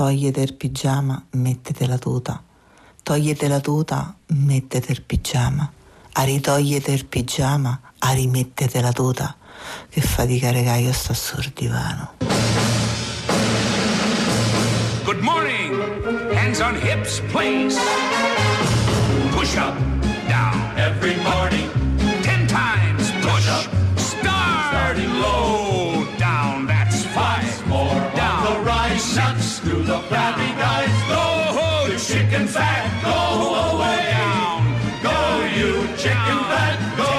Togliete il pigiama, mettete la tuta. Togliete la tuta, mettete il pigiama. A ritogliete il pigiama, a rimettete la tuta. Che fatica, regà, io sto sul divano. Good morning. Hands on hips, please. Push up, down. Every morning. Ten times push up. Start. Starting low. Fat. Go away. Go, you chicken fat. Go.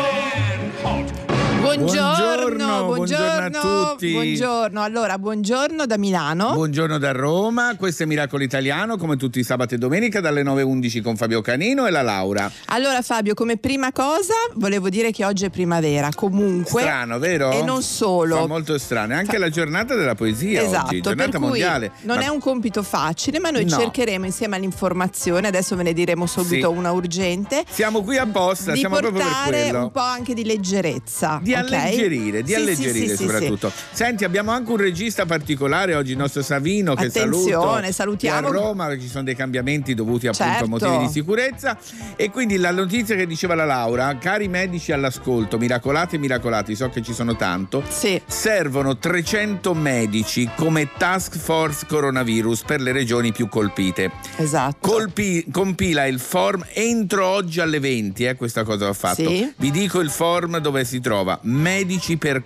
Buongiorno, Buongiorno, buongiorno, tutti. buongiorno. Allora, buongiorno da Milano. Buongiorno da Roma, questo è Miracolo Italiano come tutti i sabati e domenica dalle 9.11 con Fabio Canino e la Laura. Allora Fabio, come prima cosa volevo dire che oggi è primavera, comunque. Strano, vero? E non solo. Fa molto strano, è anche la giornata della poesia Esatto, oggi, giornata mondiale. non Ma- è un compito facile, ma noi No. cercheremo insieme all'informazione, adesso ve ne diremo subito Sì. una urgente, Siamo qui apposta, siamo proprio per quello. un po' anche di leggerezza. Di ok? alleggerire, di Sì, alleggerire sì, soprattutto. Senti, abbiamo anche un regista particolare oggi, il nostro Savino, che Attenzione, saluto. salutiamo. A Roma che ci sono dei cambiamenti dovuti appunto Certo. a motivi di sicurezza. E quindi la notizia che diceva la Laura, cari medici all'ascolto, miracolati e miracolati, so che ci sono tanto. Sì. Servono 300 medici come task force coronavirus per le regioni più colpite. Esatto. Colpi- compila il form entro oggi alle 20, eh, questa cosa ho fatto. Sì. Vi dico il form dove si trova. Medici per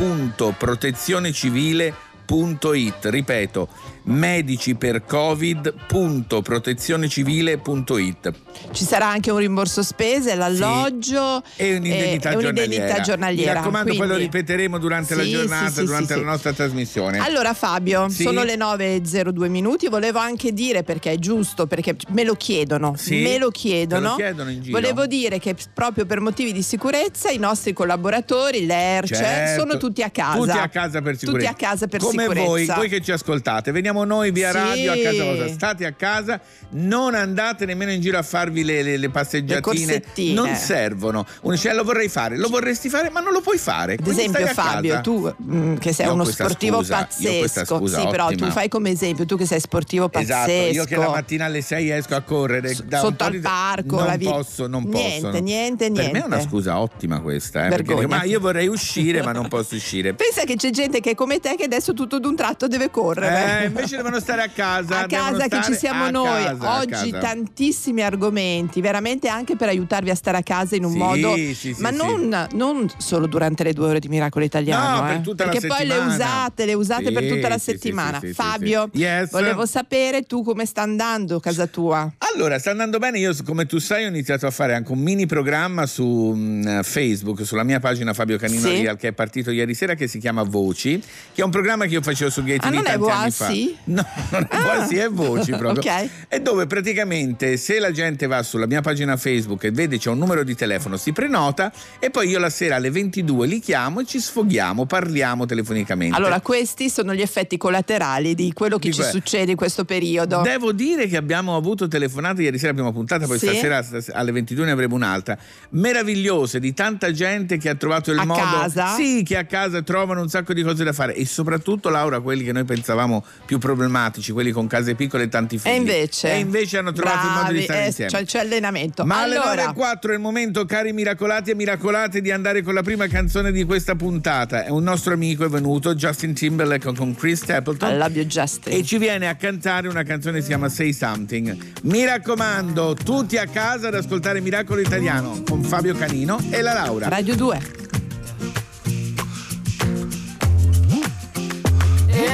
covid.protezionecivile.it Ripeto, medici per covid.protezionecivile.it Ci sarà anche un rimborso spese, l'alloggio e un'indennità e giornaliera. un'indennità giornaliera. Mi raccomando, poi lo quindi- ripeteremo durante la Sì, giornata, sì, sì, durante sì, la sì. nostra trasmissione. Allora Fabio, Sì? sono le 9.02 minuti, volevo anche dire perché è giusto, perché me lo chiedono, Sì? me lo chiedono. lo chiedono? Volevo dire che proprio per motivi di sicurezza i nostri collaboratori, l'ERCE, Certo. sono tutti a casa. Tutti a casa per sicurezza. Tutti a casa per Come sicurezza. voi, voi che ci ascoltate. Veniamo noi via Sì. radio a casa vostra. State a casa, non andate nemmeno in giro a farvi le, le- le passeggiatine. Le. Non servono. Uno dice, "Eh, lo vorrei fare, lo vorresti fare, ma non lo puoi fare. Ad esempio Fabio, casa. tu mm, che sei Io uno sportivo scusa, pazzesco, sì, però ottima. tu fai come esempio, tu che sei sportivo pazzesco. Esatto, io che la mattina alle 6 esco a correre S- un sotto al di- parco, non vi- posso, non Niente, posso. niente, Per me è una niente. scusa ottima questa, eh, perché dico, ma io vorrei uscire ma non posso uscire. Pensa che c'è gente che è come te che adesso tutto d'un tratto deve correre. Eh, invece devono stare a casa. a casa che ci siamo noi. casa, Oggi tantissimi argomenti, veramente anche per aiutarvi a stare a casa in un Sì, modo. sì, sì, ma sì. non, non solo durante le due ore di Miracolo Italiano, No, per eh, la perché poi le settimana. usate, le usate Sì, per tutta la sì, sì, settimana. sì, sì, Fabio, sì. Yes. volevo sapere tu come sta andando casa tua. Allora, sta andando bene. Io, come tu sai, ho iniziato a fare anche un mini programma su mm, Facebook, sulla mia pagina Fabio Canino Sì. Real, che è partito ieri sera, che si chiama Voci, che è un programma che io facevo su Gay Ah, TV tanti anni fa. Voci? No, non è Ah. Voci, è Voci proprio. Ok. E dove praticamente se la gente va sulla mia pagina Facebook e vede c'è un numero di telefono, si prenota e poi io la sera alle 22 li chiamo e ci sfoghiamo, parliamo telefonicamente. Allora, questi sono gli effetti collaterali di quello che Di ci que- succede in questo periodo. Devo dire che abbiamo avuto telefonate ieri sera, prima puntata, poi Sì. stasera stas- alle 22 ne avremo un'altra. Meravigliose di tanta gente che ha trovato il A modo. casa? Sì, che a casa trovano un sacco di cose da fare. E soprattutto, Laura, quelli che noi pensavamo più problematici, quelli con case piccole e tanti figli. E invece? E invece hanno trovato il modo di Bravi, stare eh, insieme. c'è, c'è allenamento. Ma allora, alle 9.04 è il momento, cari miracolati e miracolate, di andare con la prima canzone di questa puntata. È un nostro amico, è venuto, Justin Timberlake con Chris Stapleton. I love you, Justin. E ci viene a cantare una canzone che si chiama Say Something. Mi raccomando, tutti a casa ad ascoltare Miracolo Italiano con Fabio Canino e la Laura. Radio 2.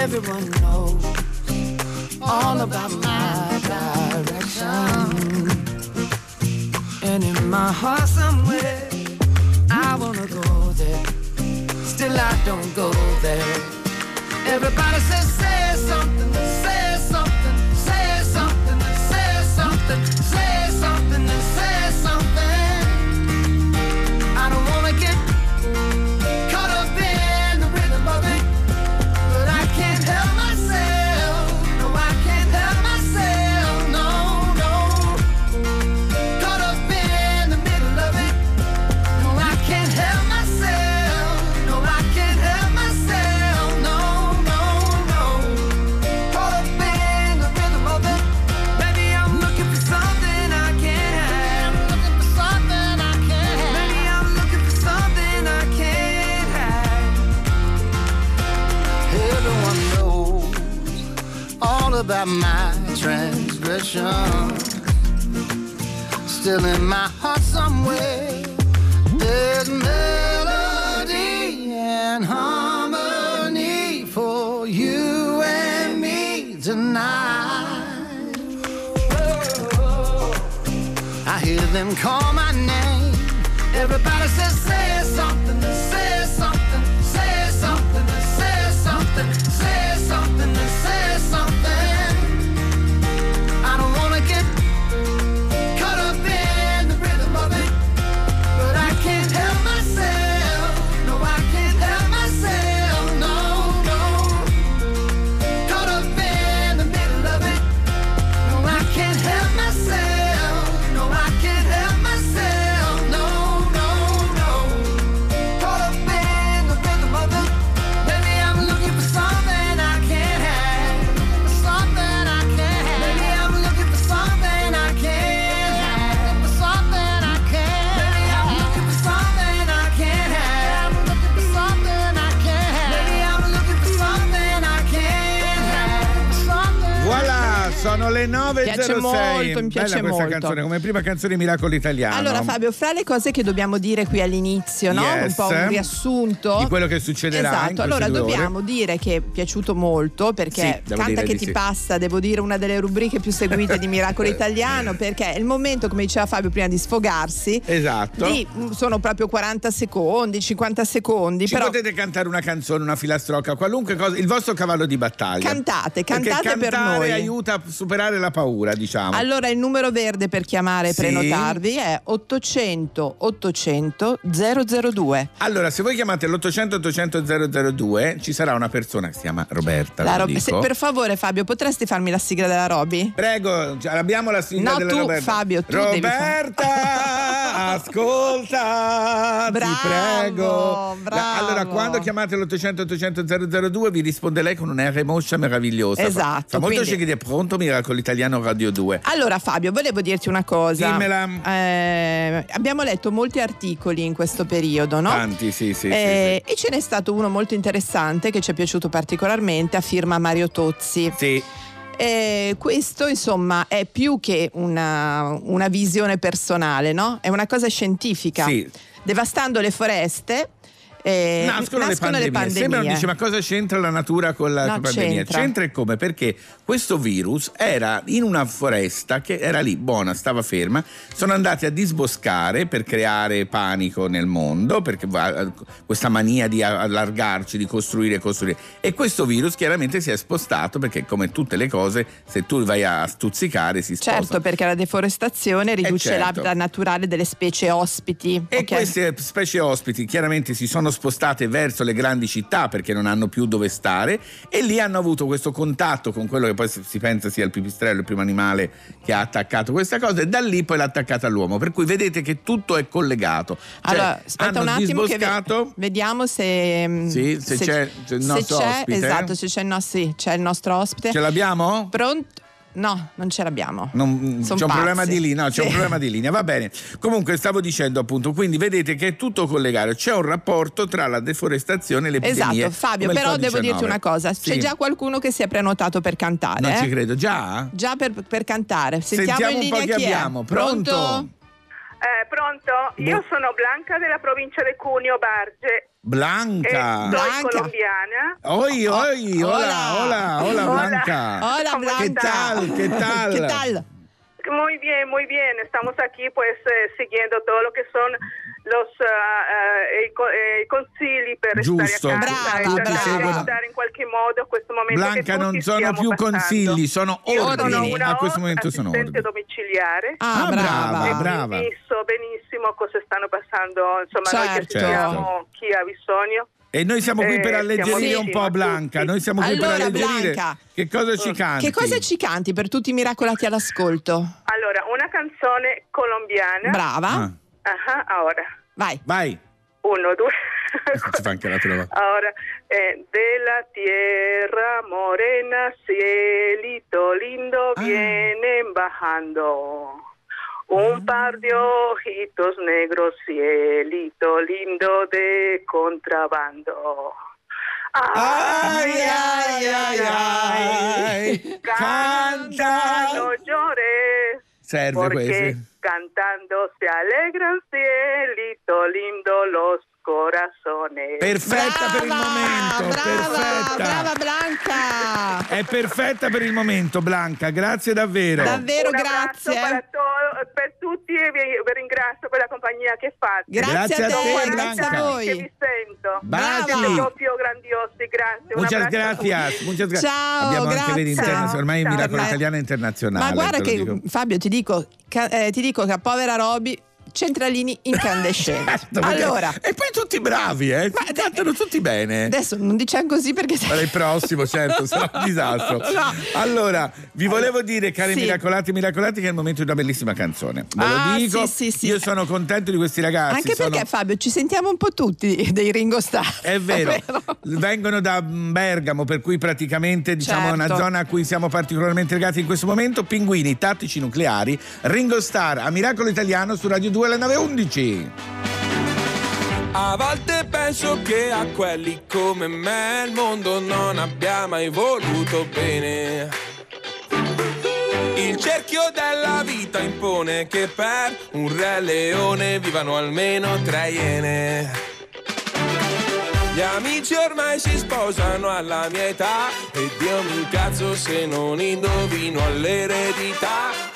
Everyone knows all about my direction. And in my heart somewhere, I wanna go there. Still I don't go there. Everybody says, say something, say about my transgression. Still in my heart somewhere, there's melody and harmony for you and me tonight. I hear them call my name. Everybody says, say 9.06. Piace molto, mi piace Bella questa molto. canzone, come prima canzone Miracolo Italiano. Allora Fabio, fra le cose che dobbiamo dire qui all'inizio, no? Yes. un po' un riassunto Di quello che succederà Esatto, allora due ore. dobbiamo dire che è piaciuto molto perché Sì, Canta che ti sì. passa, devo dire una delle rubriche più seguite di Miracolo Italiano perché è il momento, come diceva Fabio prima di sfogarsi. Esatto. Di, mm, sono proprio 40 secondi, 50 secondi, Ci però potete cantare una canzone, una filastrocca, qualunque cosa, il vostro cavallo di battaglia. Cantate, Perché cantate per noi. aiuta a superare la paura, diciamo. Allora il numero verde per chiamare e Sì. prenotarvi è 800 800 002. Allora, se voi chiamate l'800 800 002, ci sarà una persona che si chiama Roberta. La Rob- se- per favore Fabio, potresti farmi la sigla della Roby? Prego, cioè, abbiamo la sigla No, della tu, Roberta. Fabio, tu Roberta, ascolta, Bravo, ti prego. bravo. allora, quando chiamate l'800 800 002 vi risponde lei con una R moscia meravigliosa. Fa- Esatto, Fa molto quindi- chiedere pronto Miracolo Italiano Radio 2. Allora Fabio, volevo dirti una cosa. Dimmela. Eh, abbiamo letto molti articoli in questo periodo, no? Tanti, sì, sì, sì, Eh, E ce n'è stato uno molto interessante che ci è piaciuto particolarmente a firma Mario Tozzi. sì. Eh, questo insomma è più che una, una visione personale, no? È una cosa scientifica. Sì. Devastando le foreste. Eh, Nascono, le, pandemie. Sembra non dice ma cosa c'entra la natura con la No, pandemia? c'entra. e come? Perché questo virus era in una foresta che era lì buona, stava ferma. Sono andati a disboscare per creare panico nel mondo, perché questa mania di allargarci, di costruire e costruire. E questo virus chiaramente si è spostato perché come tutte le cose, se tu vai a stuzzicare si sposta. Certo, perché la deforestazione riduce certo. l'habitat naturale delle specie ospiti. E ok? queste specie ospiti chiaramente si sono spostate verso le grandi città perché non hanno più dove stare e lì hanno avuto questo contatto con quello che poi si pensa sia il pipistrello, il primo animale che ha attaccato questa cosa e da lì poi l'ha attaccata all'uomo. Per cui vedete che tutto è collegato. Cioè, Allora, aspetta un attimo disboscato- vediamo se, mm, Sì, se c'è- c'è il se nostro c'è- ospite. Esatto, se c'è il, no- sì, c'è il nostro ospite. Ce l'abbiamo? Pronto? No, non ce l'abbiamo. Non- c'è un problema di linea, no, c'è un Sì. problema di linea, va bene. Comunque stavo dicendo appunto, quindi vedete che è tutto collegato, c'è un rapporto tra la deforestazione e le epidemie. Esatto, Fabio, però devo Covid-19. dirti una cosa, c'è Sì. già qualcuno che si è prenotato per cantare. Non eh? ci credo, già? Già per, per cantare. Sentiamo, Sentiamo un po' chi chi abbiamo. Pronto? Eh, pronto? Io sono Blanca della provincia di Cuneo Barge Blanca. sono Blanca. colombiana. Oi, oi, hola, Hola. hola, hola, Hola. Blanca. Hola, ¿Cómo Blanca. ¿Qué tal? ¿Qué tal? ¿Qué tal? Muy bien, muy bien. Estamos aquí pues eh, siguiendo todo lo que son los eh, eh, i, co- eh, i consigli per Giusto. restare a casa Brava, brava. aiutare in qualche modo questo momento Blanca, non sono più passando. consigli, sono ordini. sono una A questo momento sono ordini. domiciliare. Ah, Ah, brava, brava. e quindi so benissimo cosa stanno passando, insomma, noi che Certo. chi ha bisogno. E noi siamo qui Eh, per siamo alleggerire un po' a Blanca, noi siamo qui Allora, per alleggerire. Blanca. Che cosa ci canti? Che cosa ci canti per tutti i miracolati all'ascolto? Allora, una canzone colombiana. Brava. Ah, Ajá, ahora. Vai. vai. Uno, due. Ci fa anche la trova. Ahora, eh, de la tierra morena, cielito lindo, Ah. vienen bajando. Un par de ojitos negros, cielito lindo de contrabando. Ay, ay, ay, ay. Canta. no llores. Serve Porque cantando se alegran cielito lindo los corazones. Perfetta per il Brava, momento, brava, perfetta. brava Blanca. È perfetta per il momento, Blanca, grazie davvero. Davvero Un grazie. per, to- per tutti e vi, vi ringrazio per la compagnia che fate. Grazie, Grazie a a te, grazie Blanca. a che voi. vi sento. Baci. Siete proprio grandiosi, grazie. Un Muchas gracias, muchas gracias. Ciao, Abbiamo anche vedi, grazie. interna- ormai il Ciao. miracolo italiano è internazionale. Ma guarda che dico. Fabio ti dico, ca- eh, ti dico che a povera Roby centralini incandescenti. Certo, allora, E poi tutti bravi, eh? Ma- Cantano tutti bene. adesso non diciamo così perché Per il prossimo, certo, sarà un disastro. No. Allora, vi volevo dire, cari Sì. miracolati e miracolati, che è il momento di una bellissima canzone. Ve lo Ah, dico, sì, sì, io sono contento di questi ragazzi. Anche sono- perché Fabio ci sentiamo un po' tutti dei Ringo Starr. È vero, vengono da Bergamo, per cui praticamente diciamo è una Certo. zona a cui siamo particolarmente legati in questo momento. Pinguini tattici nucleari, Ringo Starr a Miracolo Italiano su Radio 2 alle 9.11. A volte penso che a quelli come me il mondo non abbia mai voluto bene. Il cerchio della vita impone che per un re leone vivano almeno tre iene. Gli amici ormai si sposano alla mia età e Dio mi incazzo se non indovino all'eredità.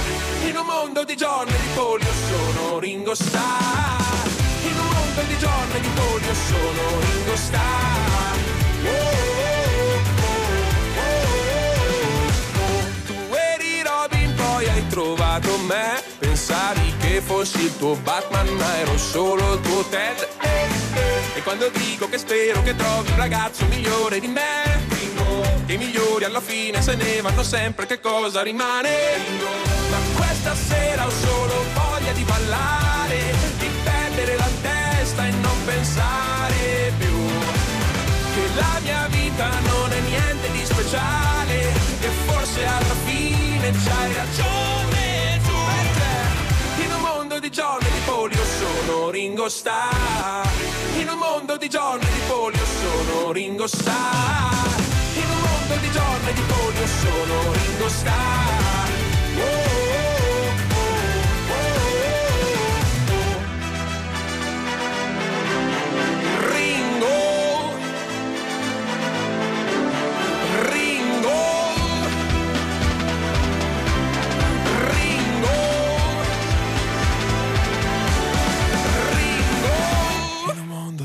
un mondo di giorni di polio sono Ringo Starr in un mondo di giorni di polio sono Ringo Starr. Tu eri Robin, poi hai trovato me. Pensavi che fossi il tuo Batman, ma ero solo il tuo Ted. E quando dico che spero che trovi un ragazzo migliore di me, i migliori alla fine se ne vanno sempre, che cosa rimane? Ma questa sera ho solo voglia di ballare, di perdere la testa e non pensare più. Che la mia vita non è niente di speciale e forse alla fine c'hai ragione tu. Perché in un mondo di giorni di polio sono Ringo Starr in un mondo di giorni di polio sono Ringo Starr giorni di polio sono Ringo Starr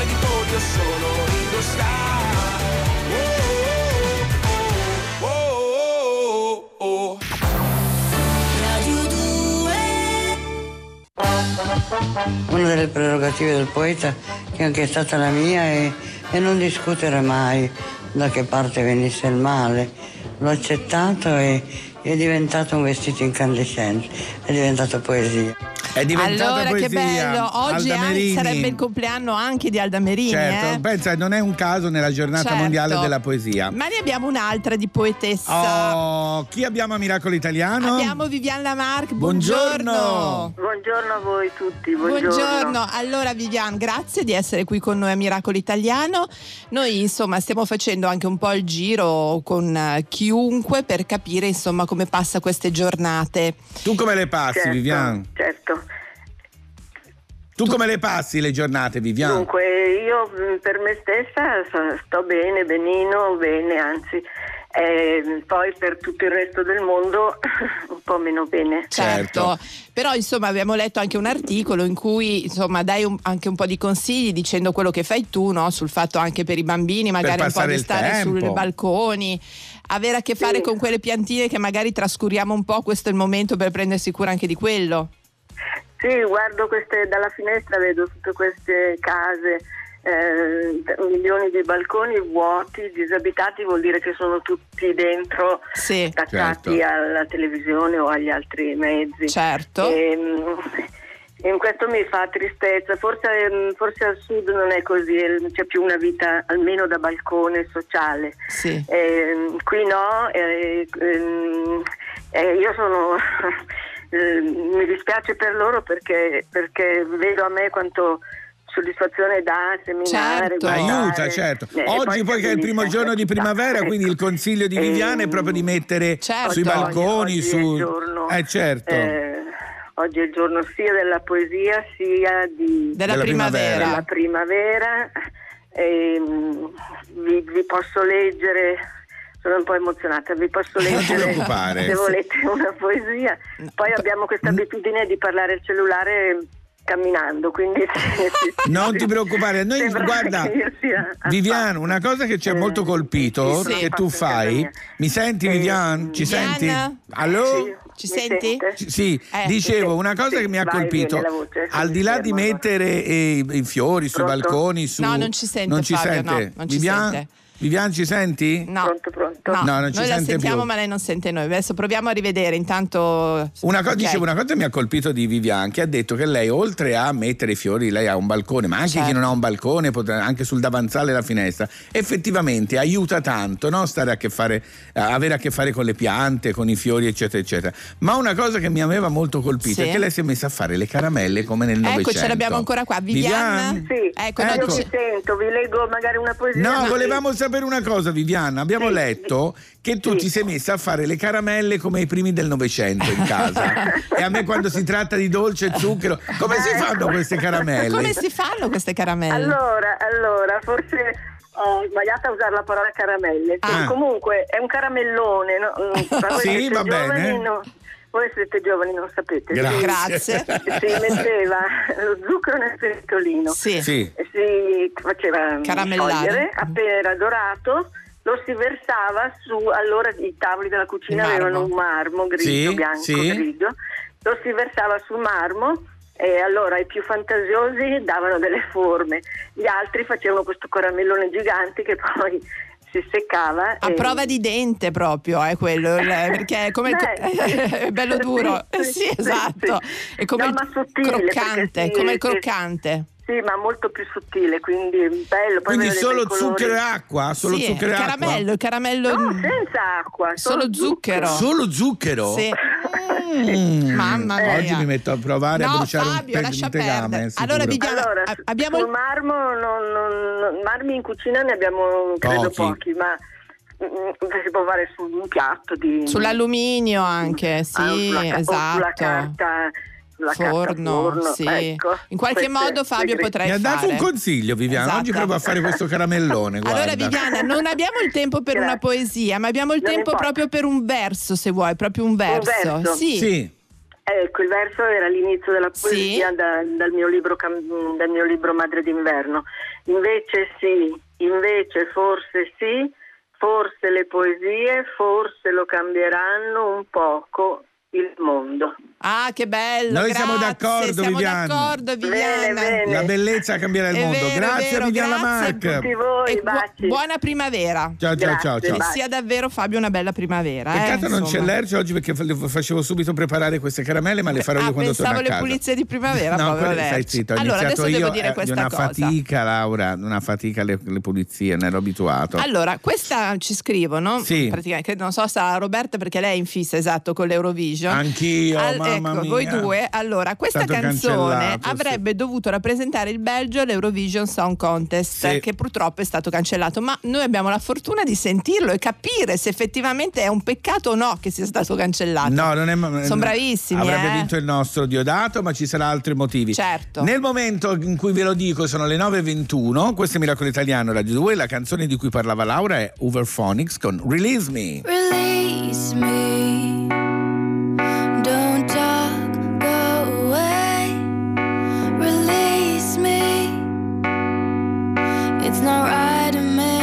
giorni di polio sono Ringo Starr. Una delle prerogative del poeta, che anche è stata la mia, è, è non discutere mai da che parte venisse il male. L'ho accettato e è diventato un vestito incandescente, è diventato poesia. È diventata Allora, poesia. che bello! Oggi Alda anche Merini. sarebbe il compleanno anche di Alda Merini. Certo, eh? pensa, non è un caso nella giornata Certo. mondiale della poesia. Ma ne abbiamo un'altra di poetessa. Oh, chi abbiamo a Miracolo Italiano? Abbiamo Vivian Lamarck, Buongiorno. buongiorno. Buongiorno a voi tutti, buongiorno. Buongiorno, allora Vivian, grazie di essere qui con noi a Miracolo Italiano. Noi insomma stiamo facendo anche un po' il giro con eh, chiunque per capire insomma come passa queste giornate. Tu come le passi, Certo, Vivian? certo. Tu come le passi le giornate, Vivian? Dunque, io mh, per me stessa sto bene, benino, bene, anzi, Eh, poi per tutto il resto del mondo un po' meno bene. Certo. però insomma abbiamo letto anche un articolo in cui insomma dai un- anche un po' di consigli dicendo quello che fai tu no? sul fatto anche per i bambini magari un po' di stare tempo. sui balconi, avere a che fare Sì. con quelle piantine che magari trascuriamo un po', questo è il momento per prendersi cura anche di quello. Sì, guardo queste, dalla finestra, vedo tutte queste case, eh, milioni di balconi vuoti, disabitati, vuol dire che sono tutti dentro, Sì, attaccati Certo. alla televisione o agli altri mezzi. certo. E, mm, in questo mi fa tristezza, forse, mm, forse al sud non è così, eh, c'è più una vita almeno da balcone sociale. Sì. Eh, qui no, eh, ehm, eh, io sono, eh, mi dispiace per loro perché, perché vedo a me quanto soddisfazione dà seminare. Certo. guardare. Aiuta, certo. Eh, Oggi poi che è il primo giorno di primavera, città. quindi il consiglio di Ecco. Viviana è Ehm, proprio di mettere Certo. sui balconi, oggi è su... il giorno, Eh certo. eh, oggi è il giorno sia della poesia sia di, Della, Della primavera. primavera. della primavera. Ehm, vi, vi posso leggere, sono un po' emozionata, vi posso Non ti leggere preoccupare. se volete una poesia. Poi abbiamo questa abitudine di parlare al cellulare camminando, quindi Non ti preoccupare, noi Sembra guarda, Vivian, una cosa che ci ha Eh, molto colpito sì, che tu fai, mi senti Eh, Vivian? Ci Vivian? senti? Allo? Sì, Ci senti? Ci- Sì, Eh, dicevo una cosa sì, che mi ha vai, colpito, voce, al di là di fermo, allora. mettere eh, i fiori sui Pronto? balconi, su... No, non ci sente, non ci Fabio, sente. no, non ci Vivian? sente. Vivian ci senti? No. Pronto, pronto. No, No, non ci noi la sente sentiamo più. ma lei non sente noi. Adesso proviamo a rivedere intanto. Una, co- Ok. dicevo, una cosa che mi ha colpito di Vivian che ha detto che lei oltre a mettere i fiori lei ha un balcone ma anche chi Certo. non ha un balcone potrà- anche sul davanzale della finestra effettivamente aiuta tanto no? Stare a che fare, eh, avere a che fare con le piante con i fiori eccetera eccetera ma una cosa che mi aveva molto colpito Sì. è che lei si è messa a fare le caramelle come nel Novecento Ecco, ce l'abbiamo ancora qua. Vivian? Sì, Ecco, io Ecco. vi dice- sento, vi leggo magari una poesia. No, volevamo sapere una cosa, Viviana. Abbiamo Sì. letto che tu Sì. ti sei messa a fare le caramelle come i primi del Novecento in casa. e a me quando si tratta di dolce e zucchero, come si Ecco. fanno queste caramelle? Come si fanno queste caramelle? Allora, allora, forse ho sbagliato a usare la parola caramelle. Ah. Comunque è un caramellone. No? Mm, Sì, va bene. no- voi siete giovani, non sapete. Grazie. Grazie. Si metteva lo zucchero nel pentolino. Sì. Sì. e si faceva Caramellare. sciogliere, appena era dorato lo si versava su, allora i tavoli della cucina avevano un marmo grigio, Sì, bianco, sì. grigio, lo si versava sul marmo e allora i più fantasiosi davano delle forme, gli altri facevano questo caramellone gigante che poi si seccava. A e- prova di dente proprio è quello, il- perché è come Beh, è bello duro. sì, Sì, sì, esatto. sì. È come No, il ma sottile, croccante, come il croccante. Sì, ma molto più sottile, quindi bello. Poi Quindi solo zucchero e acqua? Solo sì, zucchero il e acqua? caramello, il caramello No, senza acqua, Solo solo, zucchero. Solo zucchero? Sì. Mm. Mamma mia. Oggi mi metto a provare a No, bruciare Fabio, un, lascia un tegame. Allora, Viviana, Allora, a- abbiamo il- marmo, non- non- non- marmi in cucina ne abbiamo credo Pochi. pochi, ma mm, si può fare su un piatto di... sull'alluminio anche, sì, ah, sulla, ca- o esatto. sulla carta, carta forno, forno, sì. ecco. In qualche Queste- modo Fabio queste- potrai Mi ha dato fare. un consiglio, Viviana. Oggi Esatto. provo a fare questo caramellone. Allora. Viviana, non abbiamo il tempo per una poesia, ma abbiamo il Non tempo proprio per un verso, se vuoi, proprio un verso. verso? Sì. Sì. Ecco, il verso era l'inizio della Sì. poesia da- dal, mio libro, dal mio libro Madre d'inverno. Invece sì, invece forse sì, forse le poesie, forse lo cambieranno un poco il mondo. Ah, che bello. Noi grazie, siamo d'accordo, siamo Viviana. d'accordo, Viviana. Bene, bene. La bellezza cambierà il È mondo. vero, è grazie vero, Viviana grazie a Mark. Tutti voi, bu- baci. buona primavera. Ciao ciao ciao Grazie, ciao. Che baci. sia davvero Fabio una bella primavera. Peccato eh, non c'è l'Erce oggi perché le facevo subito preparare queste caramelle, ma le farò Ah, io quando pensavo torno a le casa. pulizie di primavera, No, povero stai zitto, ho Allora, iniziato adesso io devo dire eh, questa di una cosa. fatica, Laura, una fatica le, le pulizie, ne ero abituato. Allora, questa ci scrivono, Sì. praticamente, credo- non so se sarà Roberta perché lei è in fissa, esatto, con l'Eurovision. Anch'io, Al- mamma mamma ecco, mia. voi due. Allora, questa Stato canzone cancellato, sì. avrebbe dovuto rappresentare il Belgio all'Eurovision Song Contest, Sì. che purtroppo è stato cancellato. Ma noi abbiamo la fortuna di sentirlo e capire se effettivamente è un peccato o no che sia stato cancellato. No, non è. Sono bravissimi. Avrebbe eh. vinto il nostro Diodato, ma ci saranno altri motivi. Certo. Nel momento in cui ve lo dico, sono le 9.21. Questo è Miracolo Italiano Radio 2. La canzone di cui parlava Laura è Overphonics con Release Me. Release me. It's not right to me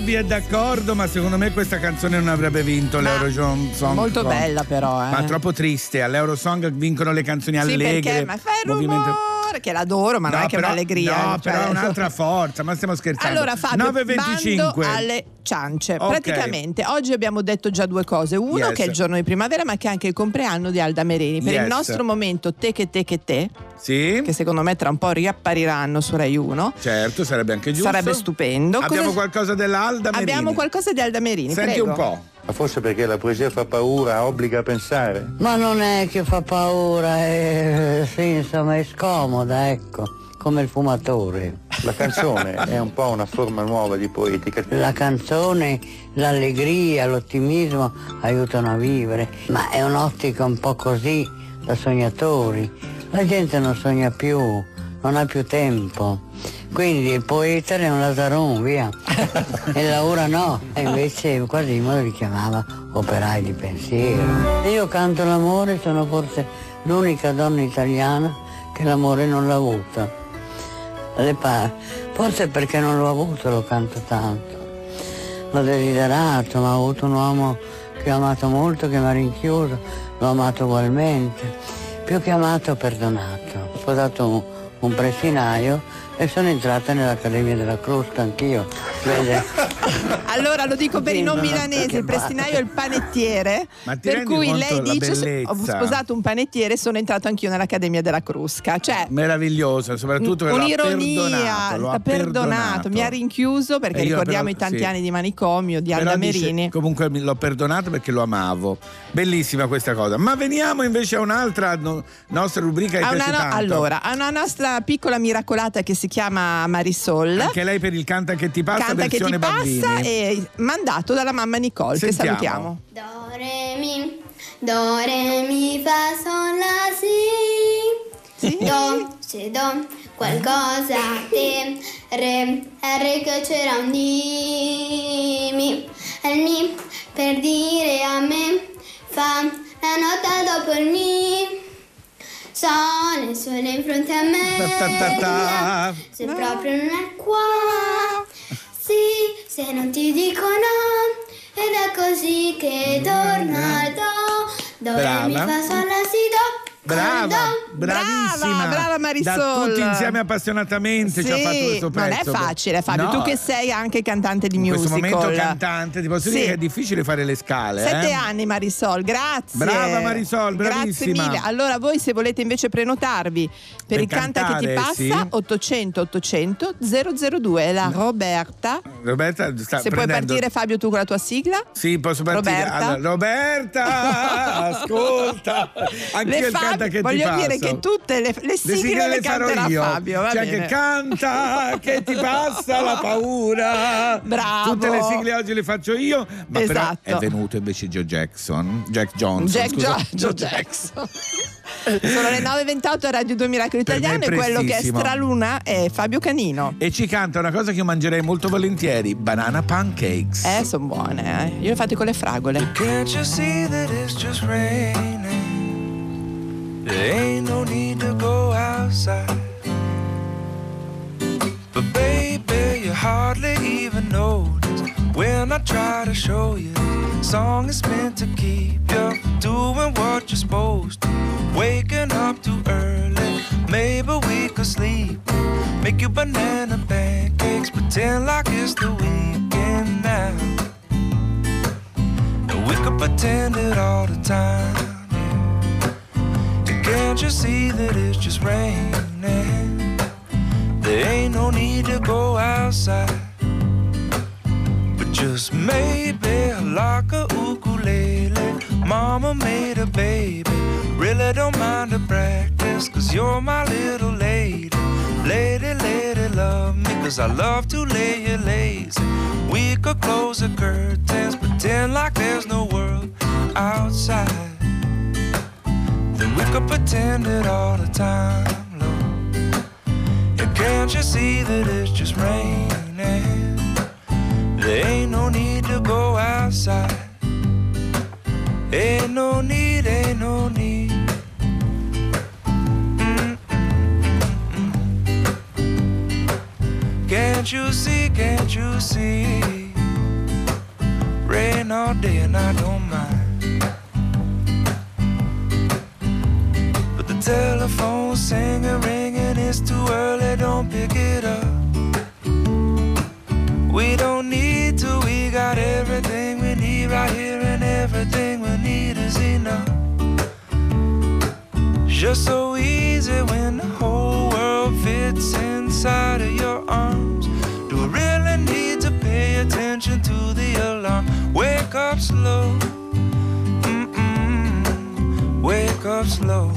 Roby è d'accordo, ma secondo me questa canzone non avrebbe vinto l'Eurosong Song molto Contest. bella però, eh. Ma troppo triste. All'Eurosong vincono le canzoni Sì, allegre. perché ma fai rumore, che l'adoro, ma non No, è che è però- un'allegria. No, cioè, però è un'altra forza, ma stiamo scherzando. Allora Fabio, 9.25. bando alle ciance. Ok. Praticamente oggi abbiamo detto già due cose. Uno Yes. che è il giorno di primavera, ma che è anche il compleanno di Alda Mereni. Per Yes. il nostro momento te che te che te, Sì, che secondo me tra un po' riappariranno su Rai 1. certo, sarebbe anche giusto. Sarebbe stupendo. Abbiamo Cosa- qualcosa dell'Alda Merini. Abbiamo qualcosa di Alda Merini. Senti prego. un po'. Ma forse perché la poesia fa paura, obbliga a pensare. Ma non è che fa paura, è, sì, insomma è scomoda, ecco, come il fumatore. La canzone è un po' una forma nuova di poetica. La canzone, l'allegria, l'ottimismo aiutano a vivere, ma è un'ottica un po' così da sognatori. La gente non sogna più, non ha più tempo. Quindi il poeta è un lazaron, via. e Laura no. E invece Quasimodo li chiamava operai di pensiero. Io canto l'amore, sono forse l'unica donna italiana che l'amore non l'ha avuto. Le. Forse perché non l'ho avuto lo canto tanto. L'ho desiderato, ma ho avuto un uomo che ho amato molto, che mi ha rinchiuso, l'ho amato ugualmente. Più che amato perdonato. Ho sposato un, un presinaio e sono entrata nell'Accademia della Crusca anch'io. Allora lo dico per i non milanesi, il prestinaio è il panettiere, per cui lei dice ho sposato un panettiere e sono entrato anch'io nell'Accademia della Crusca. Cioè Meraviglioso, soprattutto che ha un'ironia, perdonato, l'ha perdonato, mi ha rinchiuso perché ricordiamo però- i tanti sì. anni di manicomio di Anna dice, Merini. comunque mi- l'ho perdonato perché lo amavo. Bellissima questa cosa. Ma veniamo invece a un'altra no- nostra rubrica che piace no- tanto. allora, ha una nostra piccola miracolata che si chiama Marisol. Anche lei per il canta che ti passa Canta che ti passa bambini. e mandato dalla mamma Nicole Sentiamo. che salutiamo. Do, re, mi, do, re, mi, fa, sol, la, si. Do, se do, qualcosa, te, re, re che c'era un di, mi, il mi, per dire a me, fa, la nota dopo il mi. Sole, sole in fronte a me. Ta ta ta ta. Se proprio non è qua, sì, se non ti dico no, ed è così che torna il do, do, re, mi, fa, sol, la, si, do, Brava, bravissima. brava Marisol. Da tutti insieme appassionatamente ci ha Sì, fatto questo non pezzo. è facile Fabio, No, tu che sei anche cantante di in questo musical. momento cantante, ti posso Sì. dire che è difficile fare le scale. Sette eh? anni Marisol, grazie. Brava Marisol, Grazie bravissima. mille. Allora voi se volete invece prenotarvi per, Per il Canta che ti passa, sì. 800 800 002, la Roberta. Roberta sta se puoi prendendo- partire Fabio tu con la tua sigla. Sì, posso partire. Roberta. Allora, Roberta, ascolta. Anche Le il Fabio- canta che ti voglio passa. dire che tutte le, le sigle le, farò canterà io. Fabio. Va C'è bene. anche canta che ti passa la paura. Bravo. Tutte le sigle oggi le faccio io. Ma però Esatto. è venuto invece Joe Jackson. Jack Johnson. Jack scusa. Joe Jackson. Sono le 9.28 a Radio 2 Miracolo Per me è Italiano e quello che è straluna è Fabio Canino. E ci canta una cosa che io mangerei molto volentieri: banana pancakes. Eh, sono buone, eh. Io le ho fatte con le fragole. Can't you see that it's just raining? There ain't no need to go outside. But baby, you hardly even notice when I try to show you. Song is meant to keep you doing what you're supposed to. Waking up too early, maybe we could sleep. Make you banana pancakes, pretend like it's the weekend now. We could pretend it all the time. Can't you see that it's just raining? There ain't no need to go outside. But just maybe like a ukulele. Mama made a baby. Really don't mind the practice, cause you're my little lady. Lady, lady, love me, cause I love to lay you lazy. We could close the curtains, pretend like there's no world outside. We could pretend it all the time, Lord. And can't you see that it's just raining? There ain't no need to go outside. Ain't no need, ain't no need. Can't you see, can't you see? Rain all day and I don't mind. Telephone's singing, ringing, it's too early, don't pick it up. We don't need to, we got everything we need right here, and everything we need is enough. Just so easy when the whole world fits inside of your arms. Do I really need to pay attention to the alarm? Wake up slow, wake up slow.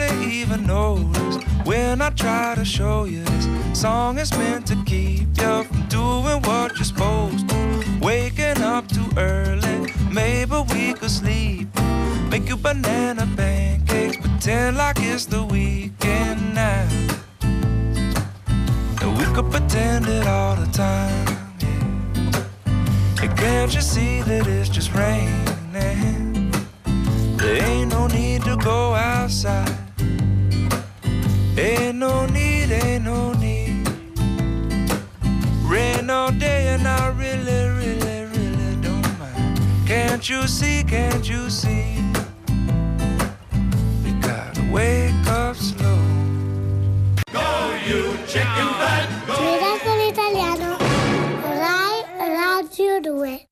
Hardly even notice when I try to show you this song is meant to keep you from doing what you're supposed to. Waking up too early, maybe we could sleep. Make you banana pancakes, pretend like it's the weekend now. And we could pretend it all the time. And can't you see that it's just raining? There ain't no need to go outside. Ain't no need, ain't no need. Rain all day and I really, really, really don't mind. Can't you see, can't you see? You gotta wake up slow. Go, you chicken Miracolo Italiano. Rai Radio 2.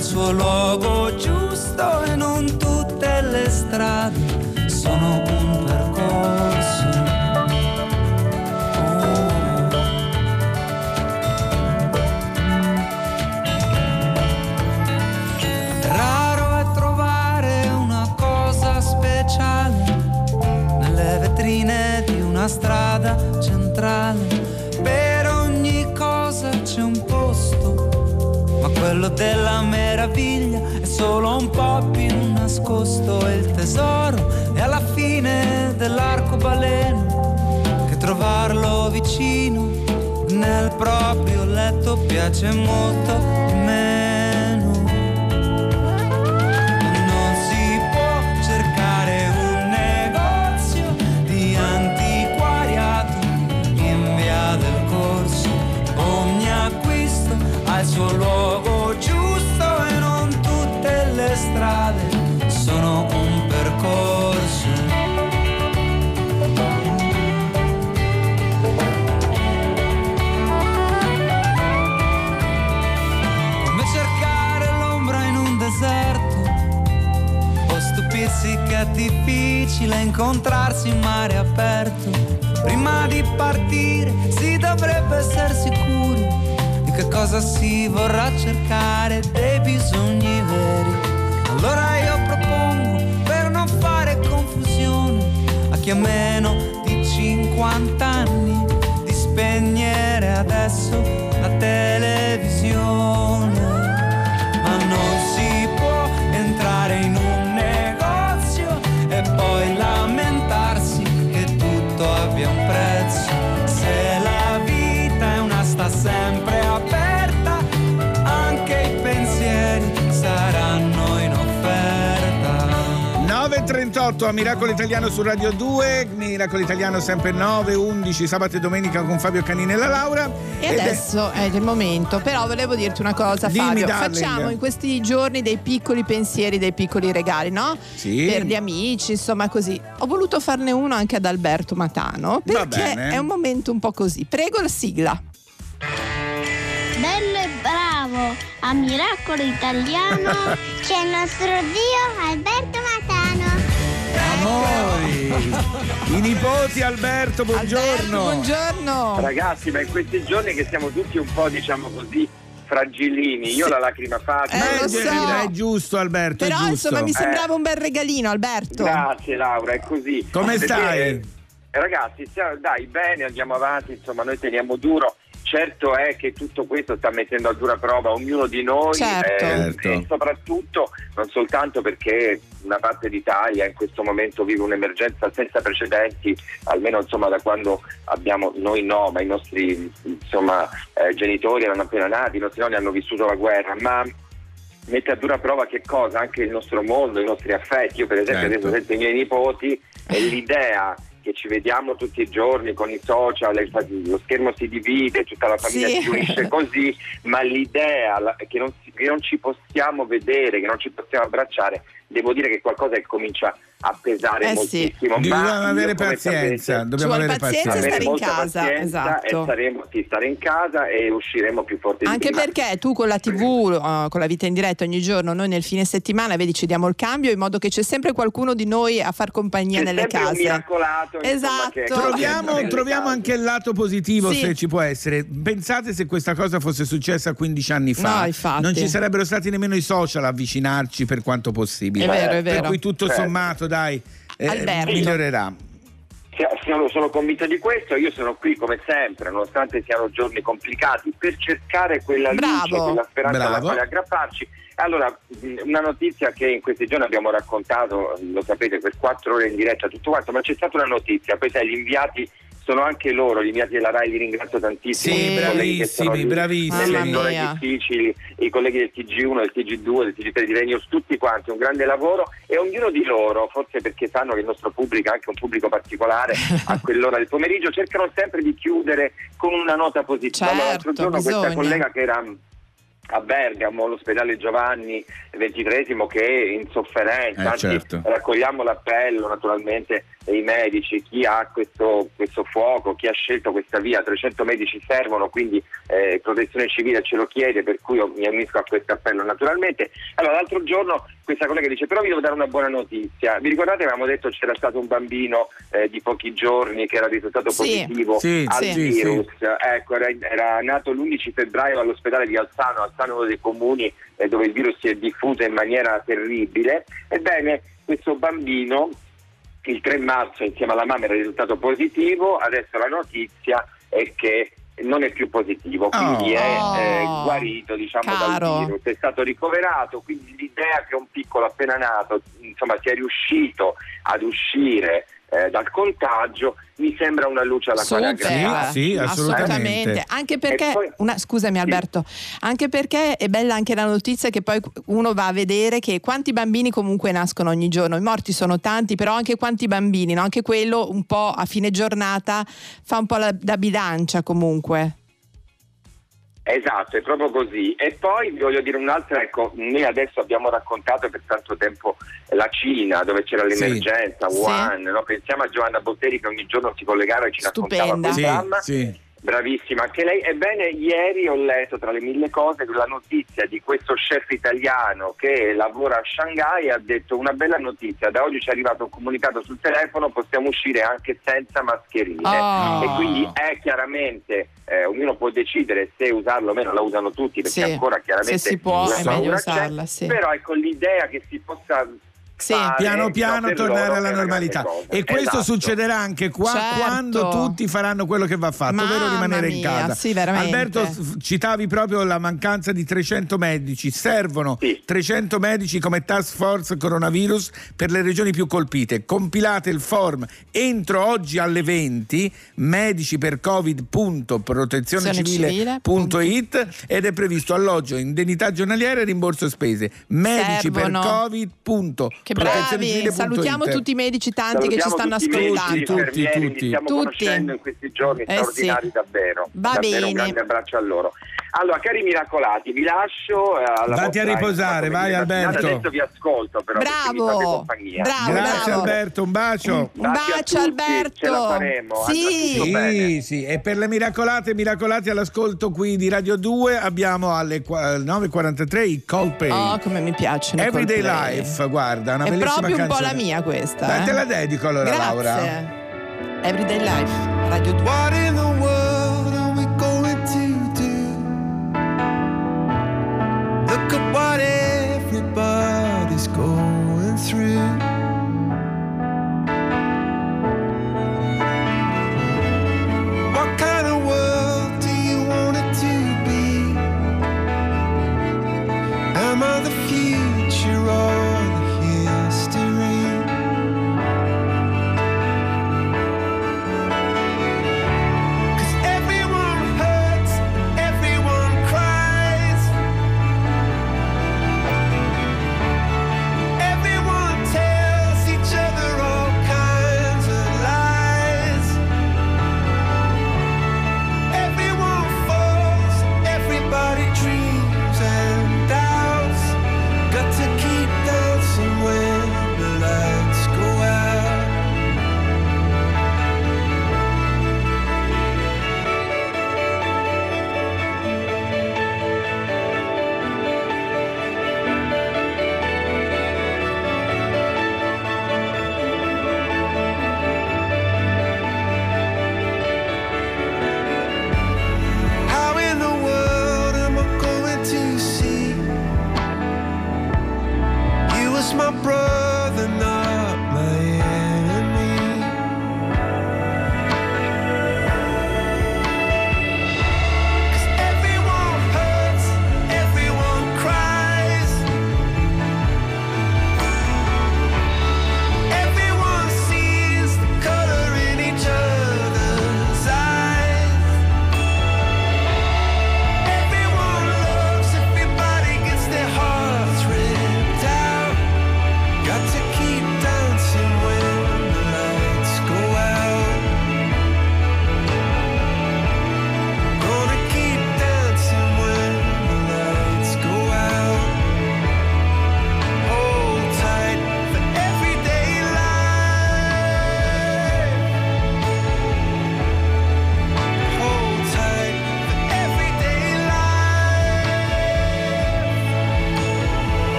Il suo luogo giusto e non tutte le strade sono piace molto meno. Incontrarsi in mare aperto. Prima di partire si dovrebbe essere sicuri di che cosa si vorrà cercare dei bisogni veri. Allora io propongo, per non fare confusione, a chi ha meno di 50 anni, di spegnere adesso la televisione. 9.38 a Miracolo Italiano su Radio 2, Miracolo Italiano sempre 9, 11, sabato e domenica con Fabio Canini e la Laura. E Ed è- adesso è il momento, però volevo dirti una cosa Dimmi, Fabio, darling. facciamo in questi giorni dei piccoli pensieri, dei piccoli regali, no? Sì. Per gli amici, insomma così. Ho voluto farne uno anche ad Alberto Matano, perché è un momento un po' così. Prego la sigla. Bello e bravo a Miracolo Italiano c'è il nostro zio Alberto Matano. Amori, i nipoti Alberto, buongiorno. buongiorno. Ragazzi, ma in questi giorni che siamo tutti un po', diciamo così, fragilini, io Sì. la lacrima facile. Eh, so. è giusto Alberto, Però è giusto. insomma mi Eh. sembrava un bel regalino Alberto. Grazie Laura, è così. Come Perché, stai? eh, ragazzi, stiamo- dai, bene, andiamo avanti, insomma, noi teniamo duro. Certo è che tutto questo sta mettendo a dura prova ognuno di noi Certo. eh, Certo. e soprattutto non soltanto perché una parte d'Italia in questo momento vive un'emergenza senza precedenti, almeno insomma da quando abbiamo noi no, ma i nostri insomma, eh, genitori erano appena nati, i nostri nonni hanno vissuto la guerra, ma mette a dura prova che cosa? Anche il nostro mondo, i nostri affetti. Io per esempio Certo. adesso sento i miei nipoti e l'idea che ci vediamo tutti i giorni con i social, lo schermo si divide, tutta la famiglia Sì. si unisce così, ma l'idea che non, che non ci possiamo vedere, che non ci possiamo abbracciare, devo dire che qualcosa che comincia a pesare Eh sì. moltissimo. Dobbiamo ma io, avere pazienza, sapete, dobbiamo avere pazienza e pazienza. stare in molta casa, pazienza esatto. E saremo, sì, stare in casa e usciremo più forti di Anche perché tu con la TV, uh, con la vita in diretta ogni giorno, noi nel fine settimana, vedi, ci diamo il cambio in modo che c'è sempre qualcuno di noi a far compagnia C'è nelle sempre un case. miracolato, insomma, Esatto. che- Troviamo, troviamo case. anche il lato positivo Sì. se ci può essere. Pensate se questa cosa fosse successa 15 anni fa. No, non ci sarebbero stati nemmeno i social a avvicinarci per quanto possibile. È vero, è Per vero. cui tutto Certo. sommato, dai, eh, migliorerà. sono, sono convinto di questo, io sono qui come sempre, nonostante siano giorni complicati, per cercare quella luce, Bravo. quella speranza alla Bravo. quale aggrapparci. Allora, una notizia che in questi giorni abbiamo raccontato, lo sapete, per quattro ore in diretta, tutto quanto, ma c'è stata una notizia, poi sai, gli inviati sono anche loro, gli inviati della RAI, li ringrazio tantissimo. Sì, bravissimi, bravissimi. Nelle zone mia. difficili, i colleghi del TG1, del TG2, del TG3 di Renius, tutti quanti, un grande lavoro e ognuno di loro, forse perché sanno che il nostro pubblico è anche un pubblico particolare, a quell'ora del pomeriggio, cercano sempre di chiudere con una nota positiva. Certo, Allora, l'altro giorno questa bisogna. collega che era a Bergamo, all'ospedale Giovanni XXIII che è in sofferenza, Eh, anzi certo. raccogliamo l'appello naturalmente dei medici, chi ha questo, questo fuoco, chi ha scelto questa via, 300 medici servono, quindi eh, protezione civile ce lo chiede, per cui io mi unisco a questo appello naturalmente. Allora l'altro giorno questa collega dice però vi devo dare una buona notizia, vi ricordate avevamo detto c'era stato un bambino eh, di pochi giorni che era risultato Sì. positivo Sì, al sì, virus, ecco era, era nato l'11 febbraio all'ospedale di Alzano, Alzano è uno dei comuni eh, dove il virus si è diffuso in maniera terribile, ebbene questo bambino il 3 marzo insieme alla mamma era risultato positivo, adesso la notizia è che non è più positivo, quindi è Oh. eh, guarito diciamo Caro. dal virus, è stato ricoverato, quindi l'idea che un piccolo appena nato insomma sia riuscito ad uscire eh, dal contagio mi sembra una luce alla quale Super, aggrapparsi. Sì, sì, assolutamente. Anche perché, poi- una- scusami Alberto, anche perché è bella anche la notizia che poi uno va a vedere che quanti bambini comunque nascono ogni giorno. I morti sono tanti, però anche quanti bambini, no? anche quello un po' a fine giornata fa un po' la- da bilancia comunque. Esatto, è proprio così. E poi vi voglio dire un'altra, ecco, noi adesso abbiamo raccontato per tanto tempo la Cina, dove c'era Sì. l'emergenza, Sì. Wuhan, no? pensiamo a Giovanna Botteri che ogni giorno si collegava e ci raccontava Stupenda. quel Sì, dramma. sì. Bravissima anche lei. Ebbene, ieri ho letto tra le mille cose la notizia di questo chef italiano che lavora a Shanghai e ha detto una bella notizia, da oggi ci è arrivato un comunicato sul telefono, possiamo uscire anche senza mascherine. Oh. E quindi è chiaramente, eh, ognuno può decidere se usarlo o meno, la usano tutti perché Sì, ancora chiaramente se si può è meglio usarla, sì. però ecco l'idea che si possa Sì. fare, Piano no, piano tornare alla normalità. E questo Esatto. succederà anche qua- Certo. quando tutti faranno quello che va fatto, Mamma ovvero rimanere in mia, casa. sì, veramente. Alberto, citavi proprio la mancanza di 300 medici. Servono Sì. 300 medici come task force coronavirus per le regioni più colpite. Compilate il form entro oggi alle 20 medici per covid.protezionecivile.it ed è previsto alloggio, indennità giornaliera e rimborso spese. Medici Servono. per covid. Che bravi, salutiamo tutti i medici tanti che ci Salutiamo stanno tutti medici, ascoltando. infermieri, Tutti, li tutti. stiamo Tutti. conoscendo in questi giorni Eh straordinari sì. davvero. Va davvero bene. un grande abbraccio a loro. Allora, cari miracolati, vi lascio eh, alla Vatti a riposare, vai. Alberto. Adesso vi ascolto però perché mi fate Bravo, compagnia. bravo, Grazie bravo. Alberto, un bacio. Un bacio tutti, Alberto. ce la faremo, Sì. Sì, sì, e per le miracolate miracolati all'ascolto qui di Radio 2 abbiamo alle qua- 9.43 i Coldplay. Oh, come mi piacciono. i Everyday Coldplay. Life, guarda, una È bellissima proprio un po' canzone. la mia questa. Dai, eh. te la dedico allora, Grazie. Laura. Everyday Life, Radio 2. What in the world what everybody's going through. What kind of world do you want it to be? Am I the future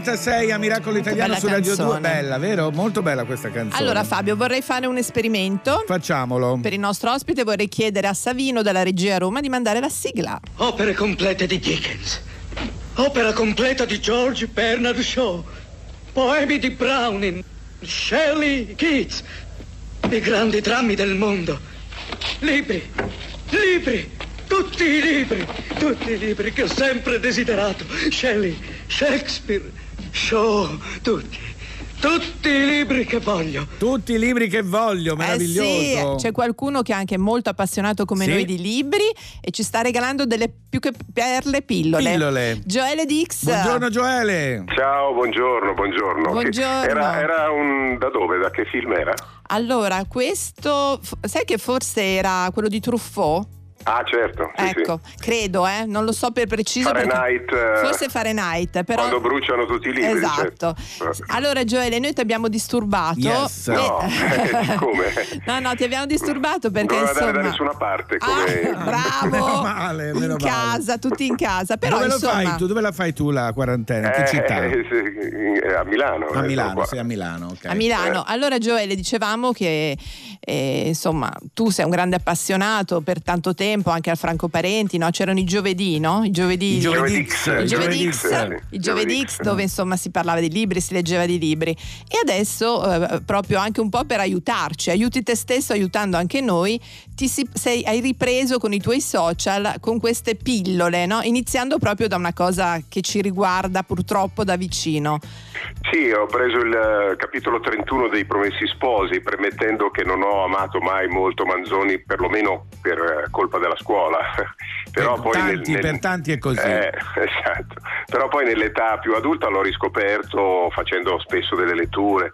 8.46 a Miracolo Italiano su Radio 2. canzone. Bella, vero? Molto bella questa canzone. Allora Fabio, vorrei fare un esperimento. Facciamolo. Per il nostro ospite vorrei chiedere a Savino della regia a Roma di mandare la sigla. Opere complete di Dickens. Opera completa di George Bernard Shaw. Poemi di Browning. Shelley Keats. I grandi drammi del mondo. Libri. Libri. Tutti i libri. Tutti i libri che ho sempre desiderato. Shelley, Shakespeare, Shaw. Tutti. Tutti i libri che voglio. Tutti i libri che voglio, Eh meraviglioso. sì, c'è qualcuno che è anche molto appassionato come Sì. noi di libri e ci sta regalando delle più che perle pillole. Pillole. Gioele Dix. Buongiorno Gioele. Ciao, buongiorno, buongiorno. Buongiorno. Era, era un... da dove? Da che film era? Allora, questo sai che forse era quello di Truffaut? Ah, certo. Sì, ecco, credo, eh, non lo so per preciso. perché- Fahrenheit, eh, Forse Fahrenheit, però. Quando bruciano tutti i libri. Esatto. certo. Allora, Gioele, noi ti abbiamo disturbato. Yes. E- No, come? no, no, ti abbiamo disturbato perché non andare da insomma. nessuna parte. Come... Ah, bravo! Meno male, in meno male. casa, tutti in casa. Però dove lo insomma. fai tu? Dove la fai tu la quarantena? In che Eh, città? eh, sì, eh, a Milano. A eh, Milano, sei a Milano, ok. A Milano. Allora Gioele dicevamo che eh, insomma tu sei un grande appassionato per tanto tempo anche al Franco Parenti, no? C'erano i giovedì, no? I giovedì. I Giovedix. I I Giovedix, Giovedix. i Giovedix dove insomma si parlava di libri, si leggeva di libri. E adesso eh, proprio anche un po' per aiutarci, aiuti te stesso aiutando anche noi, ti si- sei, hai ripreso con i tuoi social con queste pillole, no? Iniziando proprio da una cosa che ci riguarda purtroppo da vicino. Sì, ho preso il eh, capitolo 31 dei Promessi Sposi, premettendo che non ho amato mai molto Manzoni, perlomeno per eh, colpa della scuola. Però per, poi nel- tanti, nel- per tanti è così. Eh, esatto. Però poi nell'età più adulta l'ho riscoperto facendo spesso delle letture.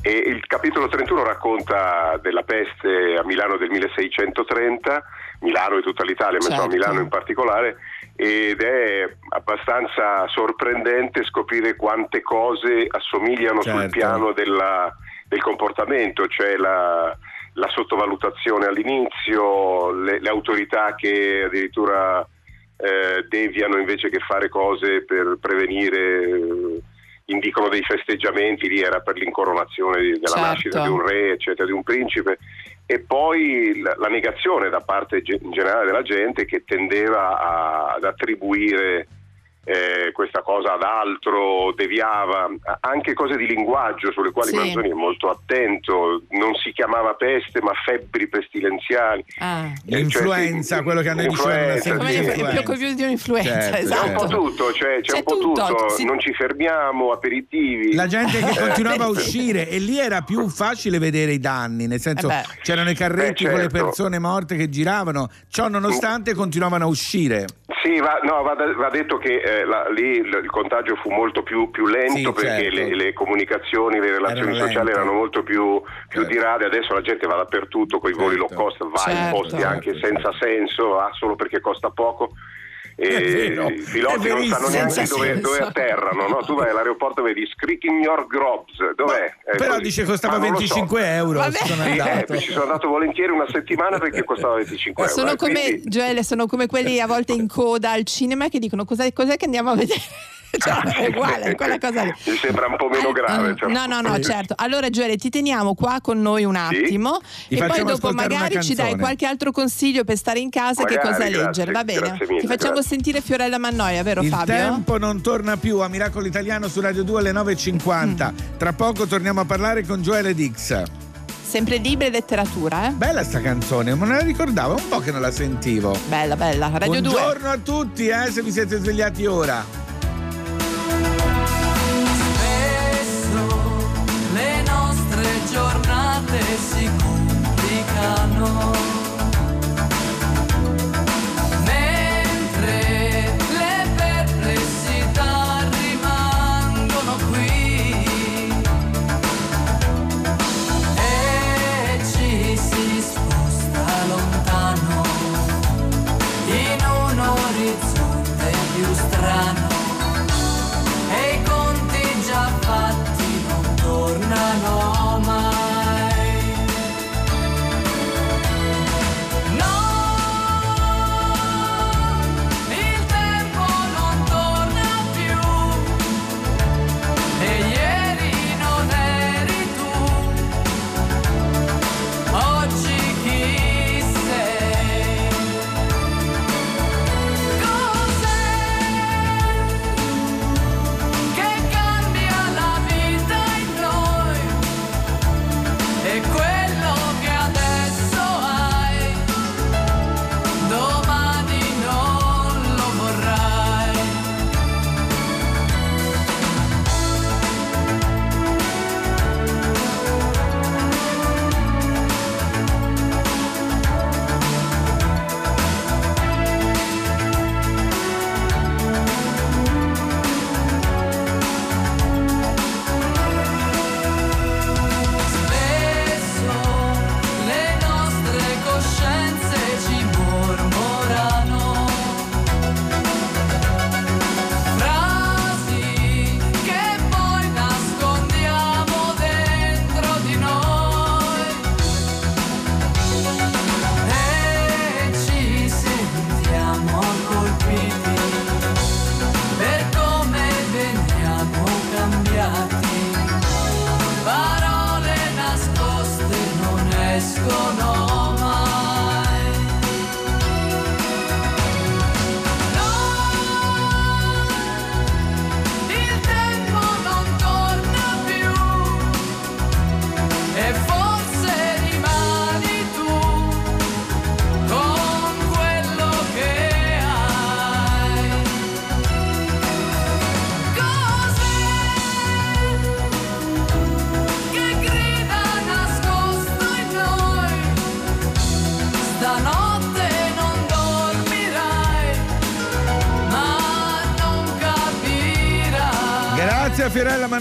E il capitolo 31 racconta della peste a Milano del 1630, Milano e tutta l'Italia, ma insomma Certo. Milano in particolare, ed è abbastanza sorprendente scoprire quante cose assomigliano sul Certo. piano della- del comportamento, cioè la, la sottovalutazione all'inizio, le, le autorità che addirittura eh, deviano invece che fare cose per prevenire, indicano dei festeggiamenti, lì era per l'incoronazione della Certo. nascita di un re, eccetera, di un principe, e poi la, la negazione da parte in generale della gente che tendeva a- ad attribuire eh, questa cosa ad altro, deviava, anche cose di linguaggio sulle quali Sì. Manzoni è molto attento, non si chiamava peste ma febbri pestilenziali. Ah. Eh, cioè, quello che a noi dicevano una l'influenza, Come semplice sì. il più più di un'influenza, Certo, C'è un esatto. po' tutto, cioè, c'è, C'è un po' tutto, tutto, sì. non ci fermiamo, aperitivi. La gente che continuava a uscire e lì era più facile vedere i danni, nel senso Eh c'erano i carretti Eh, con le certo. persone morte che giravano, ciò nonostante continuavano a uscire. Sì, va, no, va, va detto che eh, la- lì il, il contagio fu molto più, più lento Sì, perché certo. le, le comunicazioni, le relazioni Erano sociali erano molto più, più Certo. di rado, adesso la gente va dappertutto con i voli low cost, va in Certo. posti anche senza senso, va solo perché costa poco. E vero, i piloti non sanno neanche dove, dove atterrano, no? tu vai all'aeroporto e vedi Screaking Your Grobs, dov'è? È Però così. dice costava Ma non lo so. 25 euro, Vabbè. ci sono Sì, eh, andato. ci sono andato volentieri una settimana perché costava 25 euro. Sono eh, come, quindi- Gioele, sono come quelli a volte in coda al cinema che dicono cos'è, cos'è che andiamo a vedere. cioè, è uguale, è quella cosa lì. Mi sembra un po' meno grave. cioè. No, no, no, certo. Allora, Gioele, ti teniamo qua con noi un attimo Gli e poi dopo magari ci dai qualche altro consiglio per stare in casa, che Magari, cosa grazie, leggere, va bene? mille, ti facciamo grazie. sentire Fiorella Mannoia, vero Il Fabio? tempo non torna più a Miracolo Italiano su Radio 2 alle 9.50. Mm. Tra poco torniamo a parlare con Joele Dix. Sempre libri e letteratura, eh? Bella sta canzone, ma non la ricordavo, un po' che non la sentivo. Bella, bella. Radio 2. Buongiorno a tutti, eh, se vi siete svegliati ora. Giornate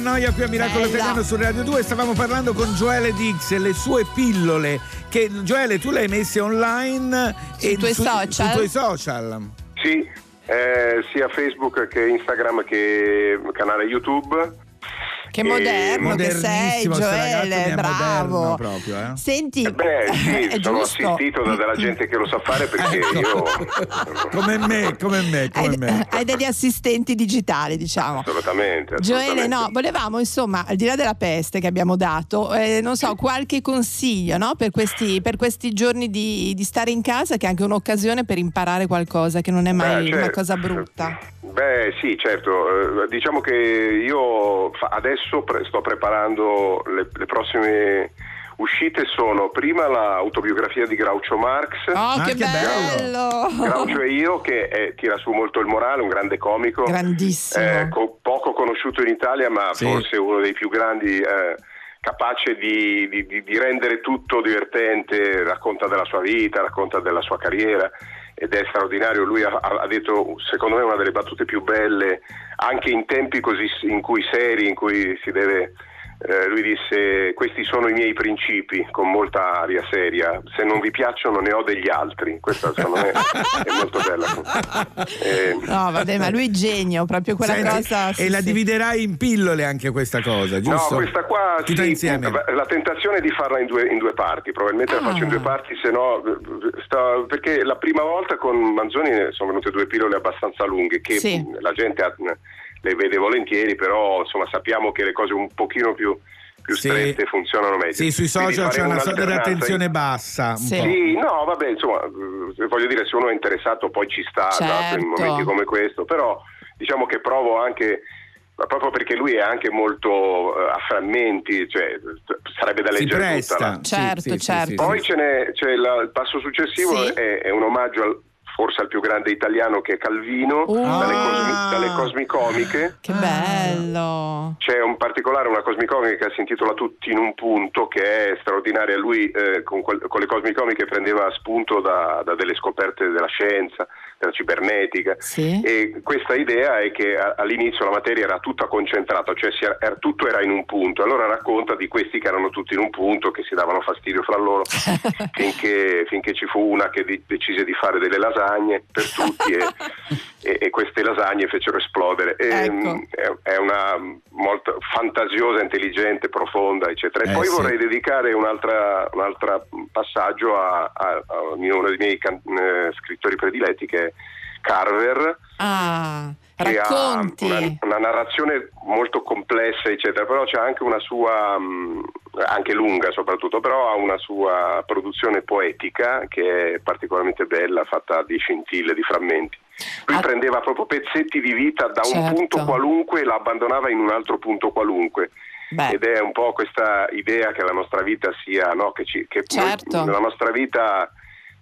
a Fiorella Mannoia qui a Miracolo Bella. Italiano su Radio 2. Stavamo parlando con Joele Dix e le sue pillole. Che Joele, tu le hai messe online Sui tuoi social? Sui tuoi social. Sì, eh, sia Facebook che Instagram che canale YouTube. Che E- moderno che sei, Joele, è bravo. proprio, eh. Senti, Beh, sì, è sono giusto. assistito da della gente che lo sa fare perché Ecco. io Come me, come me, come me. Hai degli assistenti digitali, diciamo. assolutamente, Gioele, assolutamente. no, volevamo insomma, al di là della peste che abbiamo dato, eh, non so, qualche consiglio no? per, questi, per questi giorni di, di stare in casa, che è anche un'occasione per imparare qualcosa, che non è mai Beh, una certo. cosa brutta. Beh sì, certo, Eh, diciamo che io adesso pre- sto preparando le, le prossime uscite, sono prima l'autobiografia di Groucho Marx. Oh, che, che bello! bello! Groucho e io che eh, tira su molto il morale, un grande comico, Grandissimo. eh, co- poco conosciuto in Italia ma Sì. forse uno dei più grandi, eh, capace di, di- di- di rendere tutto divertente, racconta della sua vita, racconta della sua carriera ed è straordinario, lui ha, ha- detto secondo me una delle battute più belle anche in tempi così in cui seri, in cui si deve... eh, lui disse questi sono i miei principi con molta aria seria se non vi piacciono ne ho degli altri questa secondo me è molto bella Eh, No, vabbè, ma lui è genio, proprio quella Senti, cosa. e sì, la sì. dividerai in pillole anche questa cosa, giusto? No, questa qua Tutta sì, insieme. La tentazione è di farla in due, in due parti, probabilmente la faccio in Ah. due parti, se no eh, sta- perché la prima volta con Manzoni sono venute due pillole abbastanza lunghe che la gente ha- le vede volentieri, però insomma sappiamo che le cose un pochino più, più Sì. strette funzionano meglio. Sì, sui social c'è una sorta di attenzione bassa. Un Sì. po'. sì, no, vabbè, insomma, eh, voglio dire, se uno è interessato poi ci sta Certo. in momenti come questo, però diciamo che provo anche, ma proprio perché lui è anche molto eh, a frammenti, cioè sarebbe da leggere tutta. la- Certo, sì, sì, certo. Poi ce n'è, c'è la- il passo successivo, Sì. è, è un omaggio al- forse al più grande italiano che è Calvino, Uh. dalle, Ah. cosmi- dalle cosmicomiche. Che bello! C'è un particolare, una cosmicomica che si intitola Tutti in un punto, che è straordinaria. Lui eh, con, quel- con le cosmicomiche prendeva spunto da, da delle scoperte della scienza, della cibernetica. Sì. E questa idea è che all'inizio la materia era tutta concentrata, cioè era- era- tutto era in un punto. Allora racconta di questi che erano tutti in un punto, che si davano fastidio fra loro, finché, finché ci fu una che di- decise di fare delle lasagne per tutti e, e- e queste lasagne fecero esplodere. E, Ecco. mm, è, è una molto fantasiosa, intelligente, profonda, eccetera. E Eh, poi sì. vorrei dedicare un'altra, un altro passaggio a, a- a uno dei miei can- eh, scrittori prediletti che è Carver Ah, che racconti. ha una, una narrazione molto complessa, eccetera, però c'è anche una sua, mh, anche lunga soprattutto, però ha una sua produzione poetica che è particolarmente bella, fatta di scintille, di frammenti. Lui Ah. prendeva proprio pezzetti di vita da un Certo. punto qualunque e la abbandonava in un altro punto qualunque. Beh. Ed è un po' questa idea che la nostra vita sia, no? che, ci, che noi- Certo. la nostra vita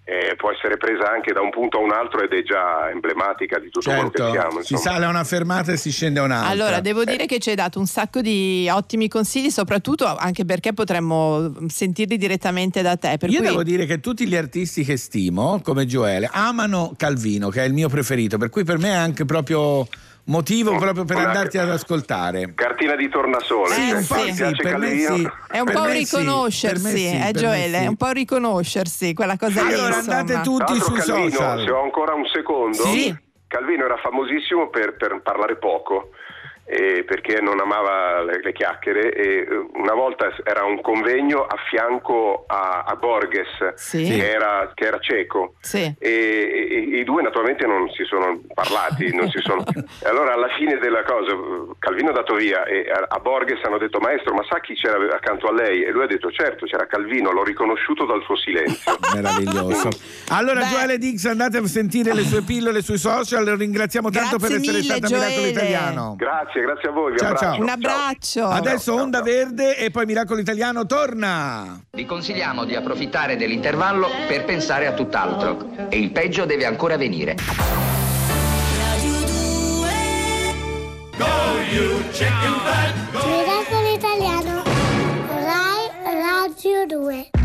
eh, può essere presa anche da un punto a un altro ed è già emblematica di tutto quello che Certo, siamo. si insomma. sale a una fermata e si scende a un'altra. Allora, devo dire che ci hai dato un sacco di ottimi consigli, soprattutto anche perché potremmo sentirli direttamente da te. Per Io cui... devo dire che tutti gli artisti che stimo, come Gioele, amano Calvino, che è il mio preferito, per cui per me è anche proprio motivo proprio per andarti ad ascoltare. Cartina di tornasole. Sì, cioè, sì. Sì, per me sì. È un Per po' riconoscersi, sì, eh, sì. è un po' riconoscersi, quella cosa lì. Allora, andate tutti sui Calvino, social. se ho ancora un secondo, Sì. Calvino era famosissimo per, per parlare poco. Eh, perché non amava le, le chiacchiere e eh, una volta era un convegno a fianco a, a Borges Sì. che, era, che era cieco Sì. e, e- e i due naturalmente non si sono parlati, non si sono... E allora alla fine della cosa Calvino è dato via e a, a Borges hanno detto maestro ma sa chi c'era accanto a lei? E lui ha detto certo c'era Calvino, l'ho riconosciuto dal suo silenzio. Meraviglioso. Allora, Joele Dix, andate a sentire le sue pillole sui social. Ringraziamo tanto Grazie per essere mille, stata a Miracolo. Italiano. Grazie, grazie a voi, vi Ciao, abbraccio. ciao. Un abbraccio. Adesso Onda Verde e poi Miracolo Italiano torna. Vi consigliamo di approfittare dell'intervallo per pensare a tutt'altro. E il peggio deve ancora venire. Miracolo Italiano Rai Radio 2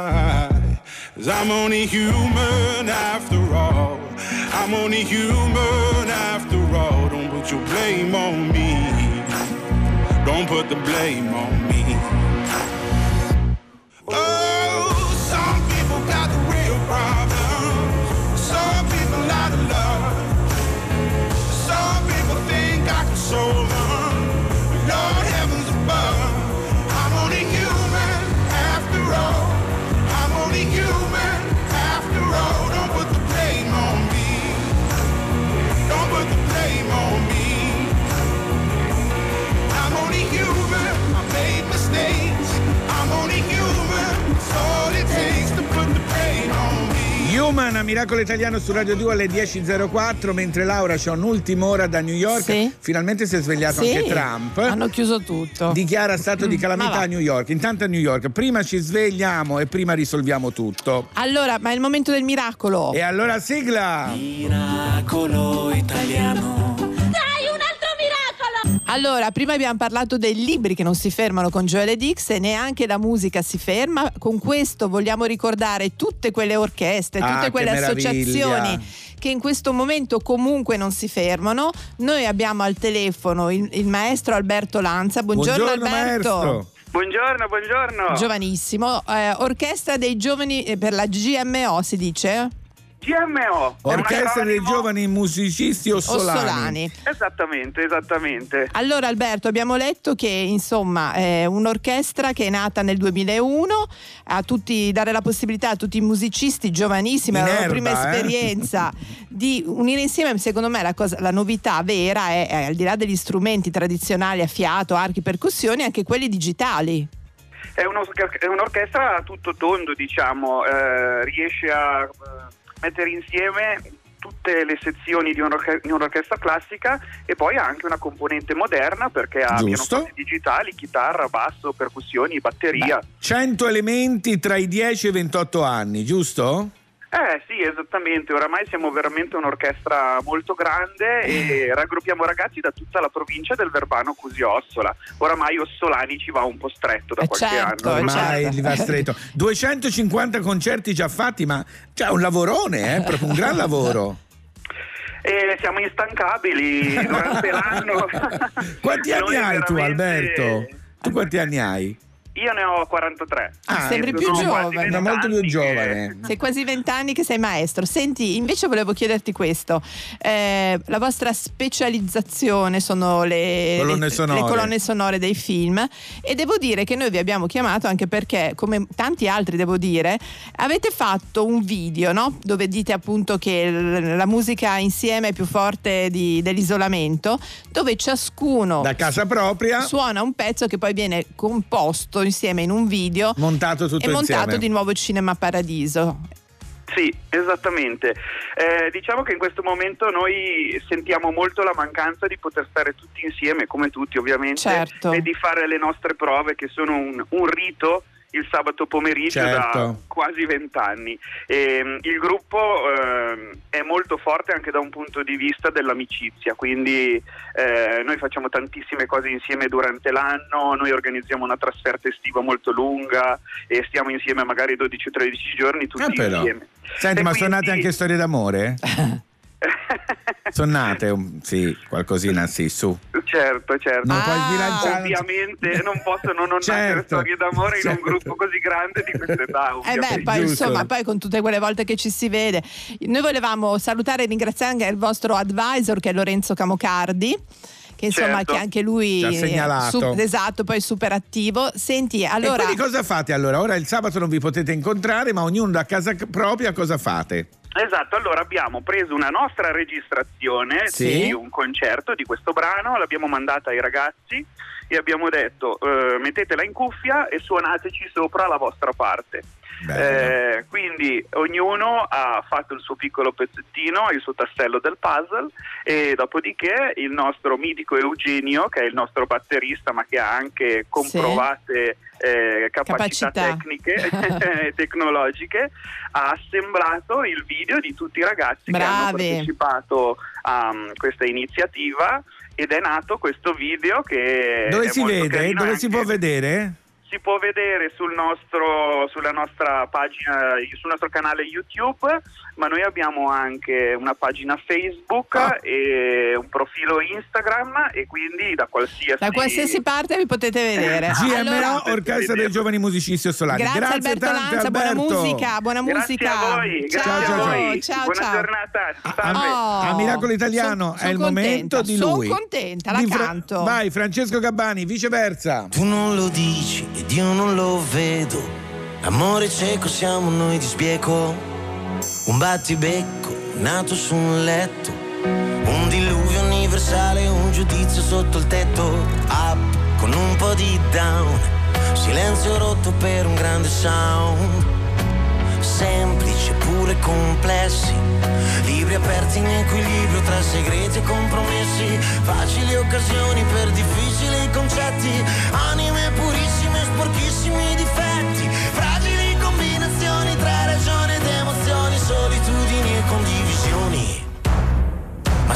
Cause I'm only human after all. I'm only human after all. Don't put your blame on me. Don't put the blame on me. Oh, some people got the real. Some people love. Some people think I can solve me. Human a Miracolo Italiano su Radio 2 alle 10.04 mentre Laura c'è un'ultima da New York Sì. finalmente si è svegliato Sì, anche Trump Hanno chiuso tutto. dichiara stato di Mm, calamità a New York intanto a New York prima ci svegliamo e prima risolviamo tutto Allora, ma è il momento del miracolo. e allora sigla Miracolo italiano. Allora, prima abbiamo parlato dei libri che non si fermano con Joele Dix e neanche la musica si ferma. Con questo vogliamo ricordare tutte quelle orchestre, tutte Ah, quelle associazioni che in questo momento comunque non si fermano. Noi abbiamo al telefono il, il maestro Alberto Lanza. Buongiorno, Alberto. Buongiorno, buongiorno. Giovanissimo, eh, orchestra dei giovani eh, per la GMO si dice? GMO. orchestra dei giovani musicisti ossolani, Ossolani. Esattamente, esattamente. Allora Alberto, abbiamo letto che insomma è un'orchestra che è nata nel 2001, a tutti, dare la possibilità a tutti i musicisti giovanissimi, In alla loro erba, prima eh? esperienza, di unire insieme, secondo me la, cosa- la novità vera è, è, al di là degli strumenti tradizionali a fiato, archi, percussioni, anche quelli digitali. È, uno- è un'orchestra a tutto tondo, diciamo, eh, riesce a eh, mettere insieme tutte le sezioni di, un'orche- di un'orchestra classica e poi ha anche una componente moderna perché ha pianoforti digitali, chitarra, basso, percussioni, batteria. 100 elementi tra i 10 e i 28 anni giusto? Eh sì, esattamente, oramai siamo veramente un'orchestra molto grande Eh. e raggruppiamo ragazzi da tutta la provincia del Verbano Cusio-Ossola. Oramai Ossolani ci va un po' stretto da qualche certo, anno. Ormai gli va stretto. 250 concerti già fatti, ma c'è un lavorone, eh, proprio un gran lavoro. E siamo instancabili durante l'anno. Quanti anni hai tu, veramente- Alberto? Tu quanti anni hai? Io ne ho 43. Ah, sembri più Sono quasi giovane. Una molto più giovane. Sei quasi vent'anni che sei maestro. Senti, invece volevo chiederti questo. Eh, la vostra specializzazione sono le Colonne le- sonore. le colonne sonore dei film e devo dire che noi vi abbiamo chiamato anche perché, come tanti altri devo dire, avete fatto un video, no? Dove dite appunto che la musica insieme è più forte di- dell'isolamento, dove ciascuno Da casa propria, suona un pezzo che poi viene composto insieme in un video montato tutto e montato insieme. di nuovo Cinema Paradiso. Sì, esattamente. Eh, diciamo che in questo momento noi sentiamo molto la mancanza di poter stare tutti insieme, come tutti ovviamente, Certo. e di fare le nostre prove che sono un, un rito il sabato pomeriggio da Certo. quasi vent'anni. E, il gruppo ehm, è molto forte anche da un punto di vista dell'amicizia, quindi eh, noi facciamo tantissime cose insieme durante l'anno, noi organizziamo una trasferta estiva molto lunga e stiamo insieme magari 12-13 giorni tutti Ah, insieme. Senti, E ma quindi- sono nate anche storie d'amore? sono nate, sì, qualcosina, sì, su. Certo, certo. Non puoi sbilanciare- Ovviamente non possono non nascere Certo, storie d'amore in un certo. gruppo così grande di questa età. Eh beh, poi insomma, poi con tutte quelle volte che ci si vede. Noi volevamo salutare e ringraziare anche il vostro advisor che è Lorenzo Camocardi. Che insomma, Certo. che anche lui è su- esatto, poi super attivo. Senti, allora E quindi cosa fate allora? Ora il sabato non vi potete incontrare, ma ognuno da casa propria cosa fate? Esatto, allora abbiamo preso una nostra registrazione Sì. di un concerto di questo brano, l'abbiamo mandata ai ragazzi e abbiamo detto eh, mettetela in cuffia e suonateci sopra la vostra parte. Eh, quindi ognuno ha fatto il suo piccolo pezzettino, il suo tassello del puzzle e dopodiché il nostro mitico Eugenio, che è il nostro batterista ma che ha anche comprovate eh, capacità, Capacità. tecniche e tecnologiche, ha assemblato il video di tutti i ragazzi che hanno Bravi. partecipato a um, questa iniziativa ed è nato questo video che Dove si vede? Dove si anche- può vedere? Si può vedere sul nostro, nostra pagina, sul nostro canale YouTube, ma noi abbiamo anche una pagina Facebook Ah. e un profilo Instagram e quindi da qualsiasi, da qualsiasi parte vi potete vedere. GMO, Allora, Orchestra dei Giovani Musicisti Ossolani. grazie, Alberto tante, Lanza, buona Alberto. musica, buona Grazie musica. a voi, ciao, grazie a voi. ciao, Buona ciao. giornata. A, salve. Oh, a Miracolo Italiano son- è il son momento contenta, di lui. contenta, la Fra- canto. Vai, Francesco Gabbani, viceversa. Tu non lo dici ed io non lo vedo. Amore cieco siamo noi di sbieco. Un battibecco nato su un letto. Un diluvio universale, un giudizio sotto il tetto. Up con un po' di down. Silenzio rotto per un grande sound. Semplici pure complessi. Libri aperti in equilibrio tra segreti e compromessi. Facili occasioni per difficili concetti. Anime purissime, sporchissimi difetti. Fragili combinazioni tra ragione ed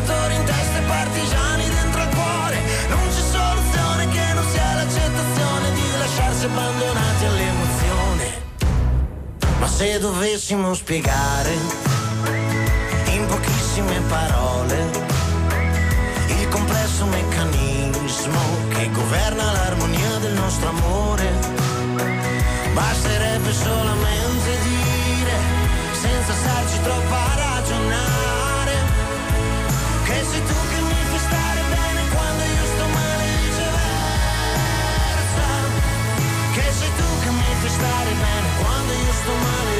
dittatori in testa e partigiani dentro il cuore, non c'è soluzione che non sia l'accettazione di lasciarsi abbandonati all'emozione. se dovessimo spiegare in pochissime parole il complesso meccanismo che governa l'armonia del nostro amore, basterebbe solamente dire, senza starci troppo a stare bene quando io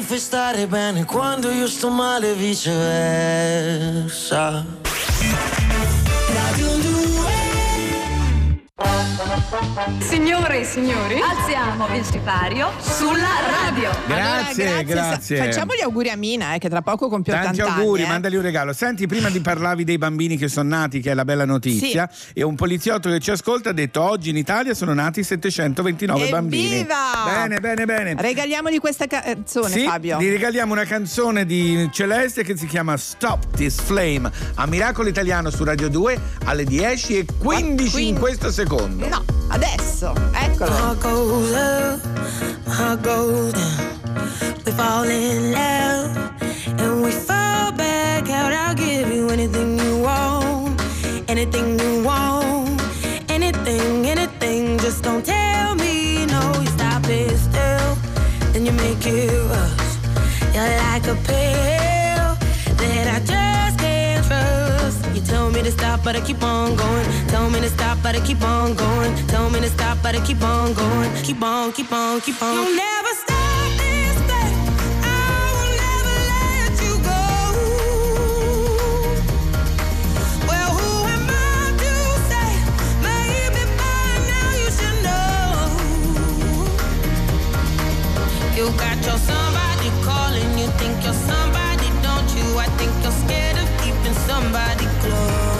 mi bene quando io sto male e viceversa. Signore e signori, alziamo il sipario sulla radio. Grazie, Allora, grazie. Sa- Facciamo gli auguri a Mina, eh, che tra poco compie Tanti 80 auguri, anni. eh. mandali un regalo. Senti, prima di parlavi dei bambini che sono nati, che è la bella notizia, e un poliziotto che ci ascolta ha detto oggi in Italia sono nati 729 bambini. Evviva! Bene, bene, bene. Regaliamogli questa canzone, Sì, Fabio. gli regaliamo una canzone di Celeste che si chiama Stop This Flame a Miracolo Italiano su Radio 2 alle 10 e 15 in questo secondo. No, adesso, eccolo. Heart goes up, heart goes down. We fall in love and we fall back out. I'll give you anything you want, anything you want, anything, anything. Just don't tell me no. You stop it still, then you make it rush. You're like a pill stop, but I keep on going. Tell me to stop, but I keep on going. Tell me to stop, but I keep on going. Keep on, keep on, keep on. You'll never stop this thing. I will never let you go. Well, who am I to say? Maybe by now you should know. You got your somebody calling, you think you're somebody, don't you? I think you're scared of keeping somebody close.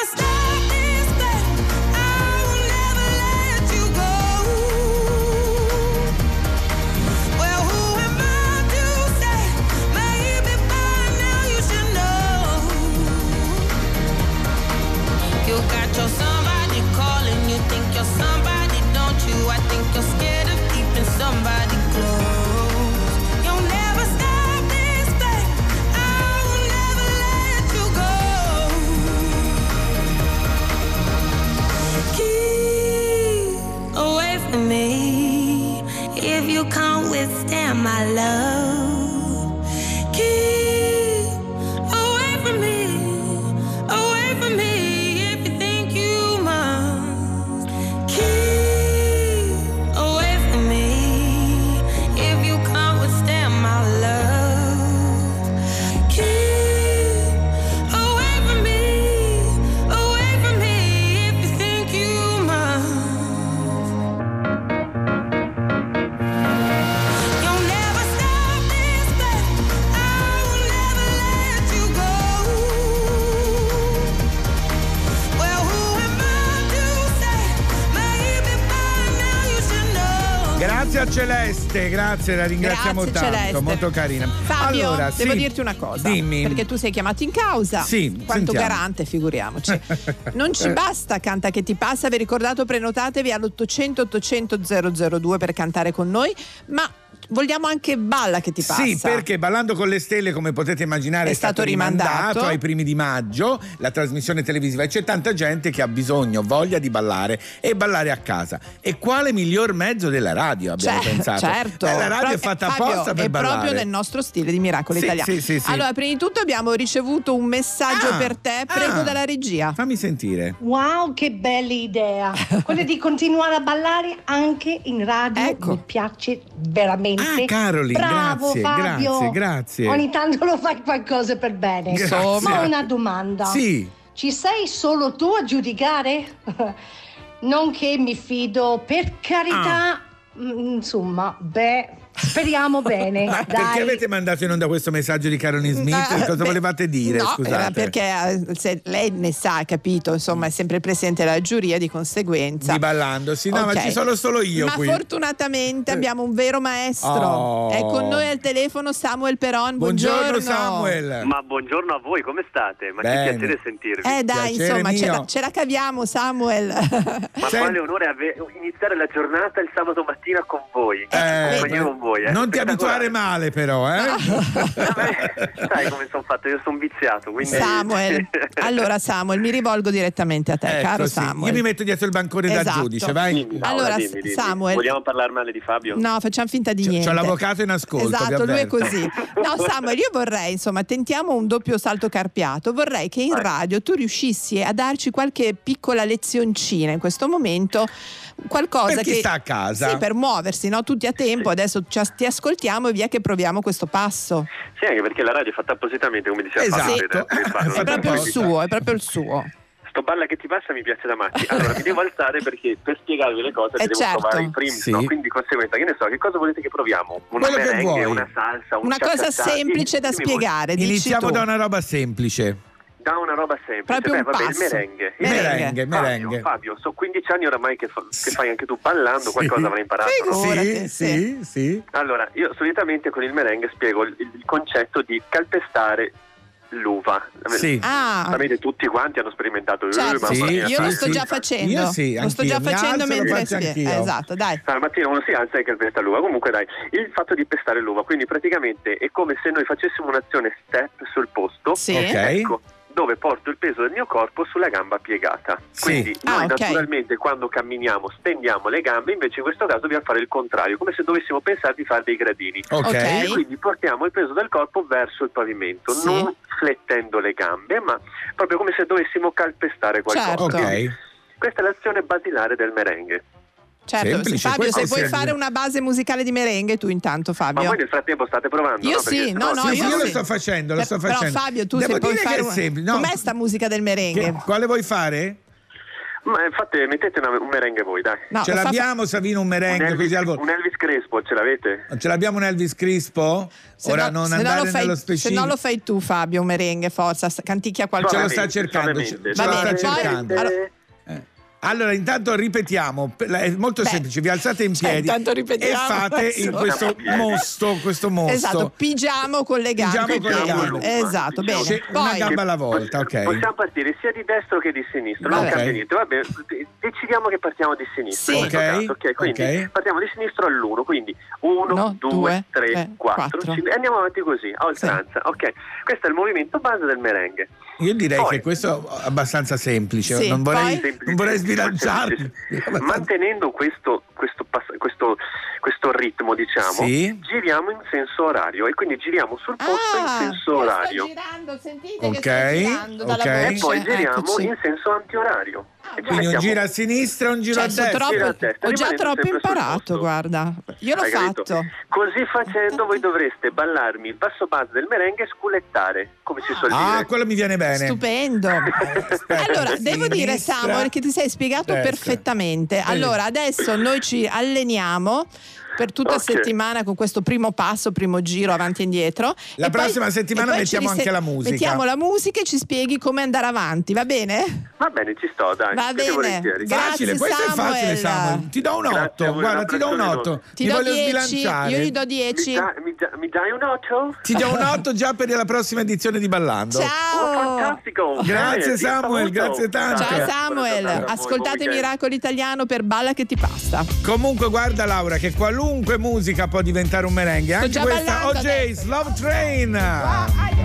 you're somebody calling. You think you're somebody, don't you? I think you're scared of keeping somebody close. You'll never stop this thing. I'll never let you go. Keep away from me if you can't withstand my love. Celeste, grazie, la ringraziamo Grazie, tanto, Celeste. molto carina. Fabio, allora, devo sì, dirti una cosa. Dimmi. Perché tu sei chiamato in causa. Sì, Quanto sentiamo. garante, figuriamoci. Non ci basta Canta che ti passa, vi ricordate prenotatevi all'800 800 002 per cantare con noi, ma vogliamo anche Balla che ti passa. Sì, perché Ballando con le stelle, come potete immaginare, è, È stato rimandato. rimandato. ai primi di maggio, la trasmissione televisiva, e c'è tanta gente che ha bisogno, voglia di ballare e ballare a casa. E quale miglior mezzo della radio abbiamo Cioè, pensato? Certo, Eh, la radio Pro- è fatta Fabio, apposta per è ballare. proprio nel nostro stile di Miracolo Sì, Italiano. sì, sì, sì. Allora, prima di tutto abbiamo ricevuto un messaggio Ah, per te, prego ah. dalla regia. Fammi sentire. Wow, che bella idea! Quella di continuare a ballare anche in radio mi piace veramente. Ah, Caroline, Bravo grazie, Fabio. grazie, grazie. Ogni tanto lo fai qualcosa per bene. Grazie. Ma una domanda. Sì. Ci sei solo tu a giudicare? non che mi fido, per carità. Ah. mm, Insomma, beh, speriamo bene. Ma perché Dai. avete mandato in onda questo messaggio di Caroline Smith? Eh, Cosa beh, volevate dire? No, Scusate. perché eh, se lei ne sa, capito, insomma, è sempre presente la giuria, di conseguenza. Di ballando, sì, no, ma Ok. ci sono solo io Ma qui. fortunatamente abbiamo un vero maestro. Oh. È con noi al telefono Samuel Peron. Buongiorno, Buongiorno, Samuel. Ma buongiorno a voi, come state? Ma Bene. che piacere sentirvi. Eh dai, Piacere insomma, ce mio. la, ce la caviamo, Samuel. Ma quale onore ave- iniziare la giornata il sabato mattina con voi. Eh, compagnia con voi, eh. non ti abituare male, però, eh? Sai come sono fatto? Io sono viziato, quindi... Samuel. Allora, Samuel, mi rivolgo direttamente a te, Ecco, caro sì. Samuel. Io mi metto dietro il bancone da Esatto. giudice, vai. Dimmi, Paola, Allora, dimmi, dimmi. Samuel- Vogliamo parlare male di Fabio? No, facciamo finta di niente. C'ho l'avvocato in ascolto. Esatto, lui è così. No, Samuel, io vorrei, insomma, tentiamo un doppio salto carpiato. Vorrei che in radio tu riuscissi a darci qualche piccola lezioncina in questo momento. Qualcosa Per chi che sta a casa. Sì, per muoversi, no? Tutti a tempo. Adesso ci as- ti ascoltiamo e via che proviamo questo passo. Sì, anche perché la radio è fatta appositamente, come diceva Esatto. Fabio. farlo. È proprio il suo, è proprio il suo. Sto balla che ti passa mi piace da matti. Allora, mi devo alzare perché per spiegarvi le cose Eh, devo certo. trovare in primis, Sì. no? Quindi, di conseguenza, che ne so, che cosa volete che proviamo? Una Quello che merengue, una salsa, un Una cosa semplice da spiegare. Iniziamo da una roba semplice. Da una roba semplice. Proprio Beh, un vabbè, il merengue. Il merengue, Fabio, merengue. Fabio, sono 15 anni oramai che, fa- che fai anche tu ballando, qualcosa avrai imparato. no? Sì, sì, sì. Allora, io solitamente con il merengue spiego il, il concetto di calpestare l'uva. Sì. Ah. Sapete, tutti quanti hanno sperimentato Certo, mamma Sì, io lo sto già facendo. Io sì, lo sto già. Mi facendo mentre anch'io. Esatto, dai. Al mattino uno si alza e calpesta l'uva. Comunque dai, il fatto di pestare l'uva, quindi praticamente è come se noi facessimo un'azione step sul posto, Sì. Ok. ecco, dove porto il peso del mio corpo sulla gamba piegata. Sì. Quindi Ah, noi ok. naturalmente quando camminiamo stendiamo le gambe, invece in questo caso dobbiamo fare il contrario, come se dovessimo pensare di fare dei gradini. Ok. Ok. E quindi portiamo il peso del corpo verso il pavimento, Sì. non flettendo le gambe, ma proprio come se dovessimo calpestare qualcosa. Certo. Ok. Questa è l'azione basilare del merengue. Certo, Semplice, Fabio, se puoi sì. fare una base musicale di merengue tu intanto, Ma Fabio. voi nel frattempo state provando? Io no? sì, no, no, Sì, io sì, io lo sì. sto facendo, lo sto Però, facendo. Fabio, tu Devo se puoi fare semplice. No, Com'è sta musica del merengue? che- quale vuoi fare? Ma fate, mettete una- un merengue voi, dai. No, ce lo fa- l'abbiamo, Savino, un merengue un, così al Elvis, volo. un Elvis Crespo, ce l'avete? Ce l'abbiamo un Elvis Crispo? Se Ora no- non se no andare fai, nello Se specifico. no lo fai tu, Fabio, un merengue, forza, canticchia Ce qualcosa. lo sta cercando, ce, ce Va sta bene, poi- cercando. Allora- intanto ripetiamo, è molto Beh, semplice, vi alzate in cioè, piedi intanto e fate questo mosto, questo mosto. Esatto, pigiamo con le gambe. Pigiamo con le gambe. Esatto, bene. C'è una Poi, gamba alla volta, ok. Possiamo partire sia di destra che di sinistra, non cambia niente. Vabbè, de- decidiamo che partiamo di sinistra. Sì. questo Ok? Quindi ok. partiamo di sinistra all'uno, quindi 1, Uno, 2, due, 3, tre, 4, quattro. e andiamo avanti così, a oltranza. Ok, questo è il movimento base del merengue. Io direi Poi- che questo è abbastanza semplice, Sì, non vorrei, poi- non vorrei sbilanciarmi. Mantenendo questo, questo, questo, questo ritmo, diciamo, Sì. giriamo in senso orario e quindi giriamo sul posto in Ah, senso io orario. Sto girando, sentite Ok, che sto girando dalla ok. E poi giriamo Eccoci. in senso antiorario. Ci Quindi un giro a sinistra e un giro Cioè, a destra. Gira a troppo, destra, ho già troppo imparato, guarda. Io l'ho Hai capito? fatto. Così facendo voi dovreste ballarmi il passo base del merengue e sculettare, come si suol Ah, dire. quello mi viene bene. Stupendo. allora, devo dire, Samuel, che ti sei spiegato destra. perfettamente. Allora, adesso noi ci alleniamo per tutta Ok. settimana con questo primo passo, primo giro avanti e indietro. La E poi- prossima settimana poi mettiamo ci rise- anche la musica. Mettiamo la musica e ci spieghi come andare avanti, va bene? Va bene, ci sto, dai. Va bene. Facile, questo è facile, Samuel. Ti do un Grazie a 8, voi, guarda, ti do un abbraccio 8. Ti do voglio 10, sbilanciare. io gli do 10. Mi, da- mi da- mi dai un 8? Ti do un 8 già per la prossima edizione di Ballando. Ciao! fantastico! Grazie Samuel, grazie tanto. Ciao Samuel, ascoltate Miracolo Italiano per Balla che ti pasta. Comunque guarda Laura che qualunque musica può diventare un merengue, anche questa OJ's Love Train. Don't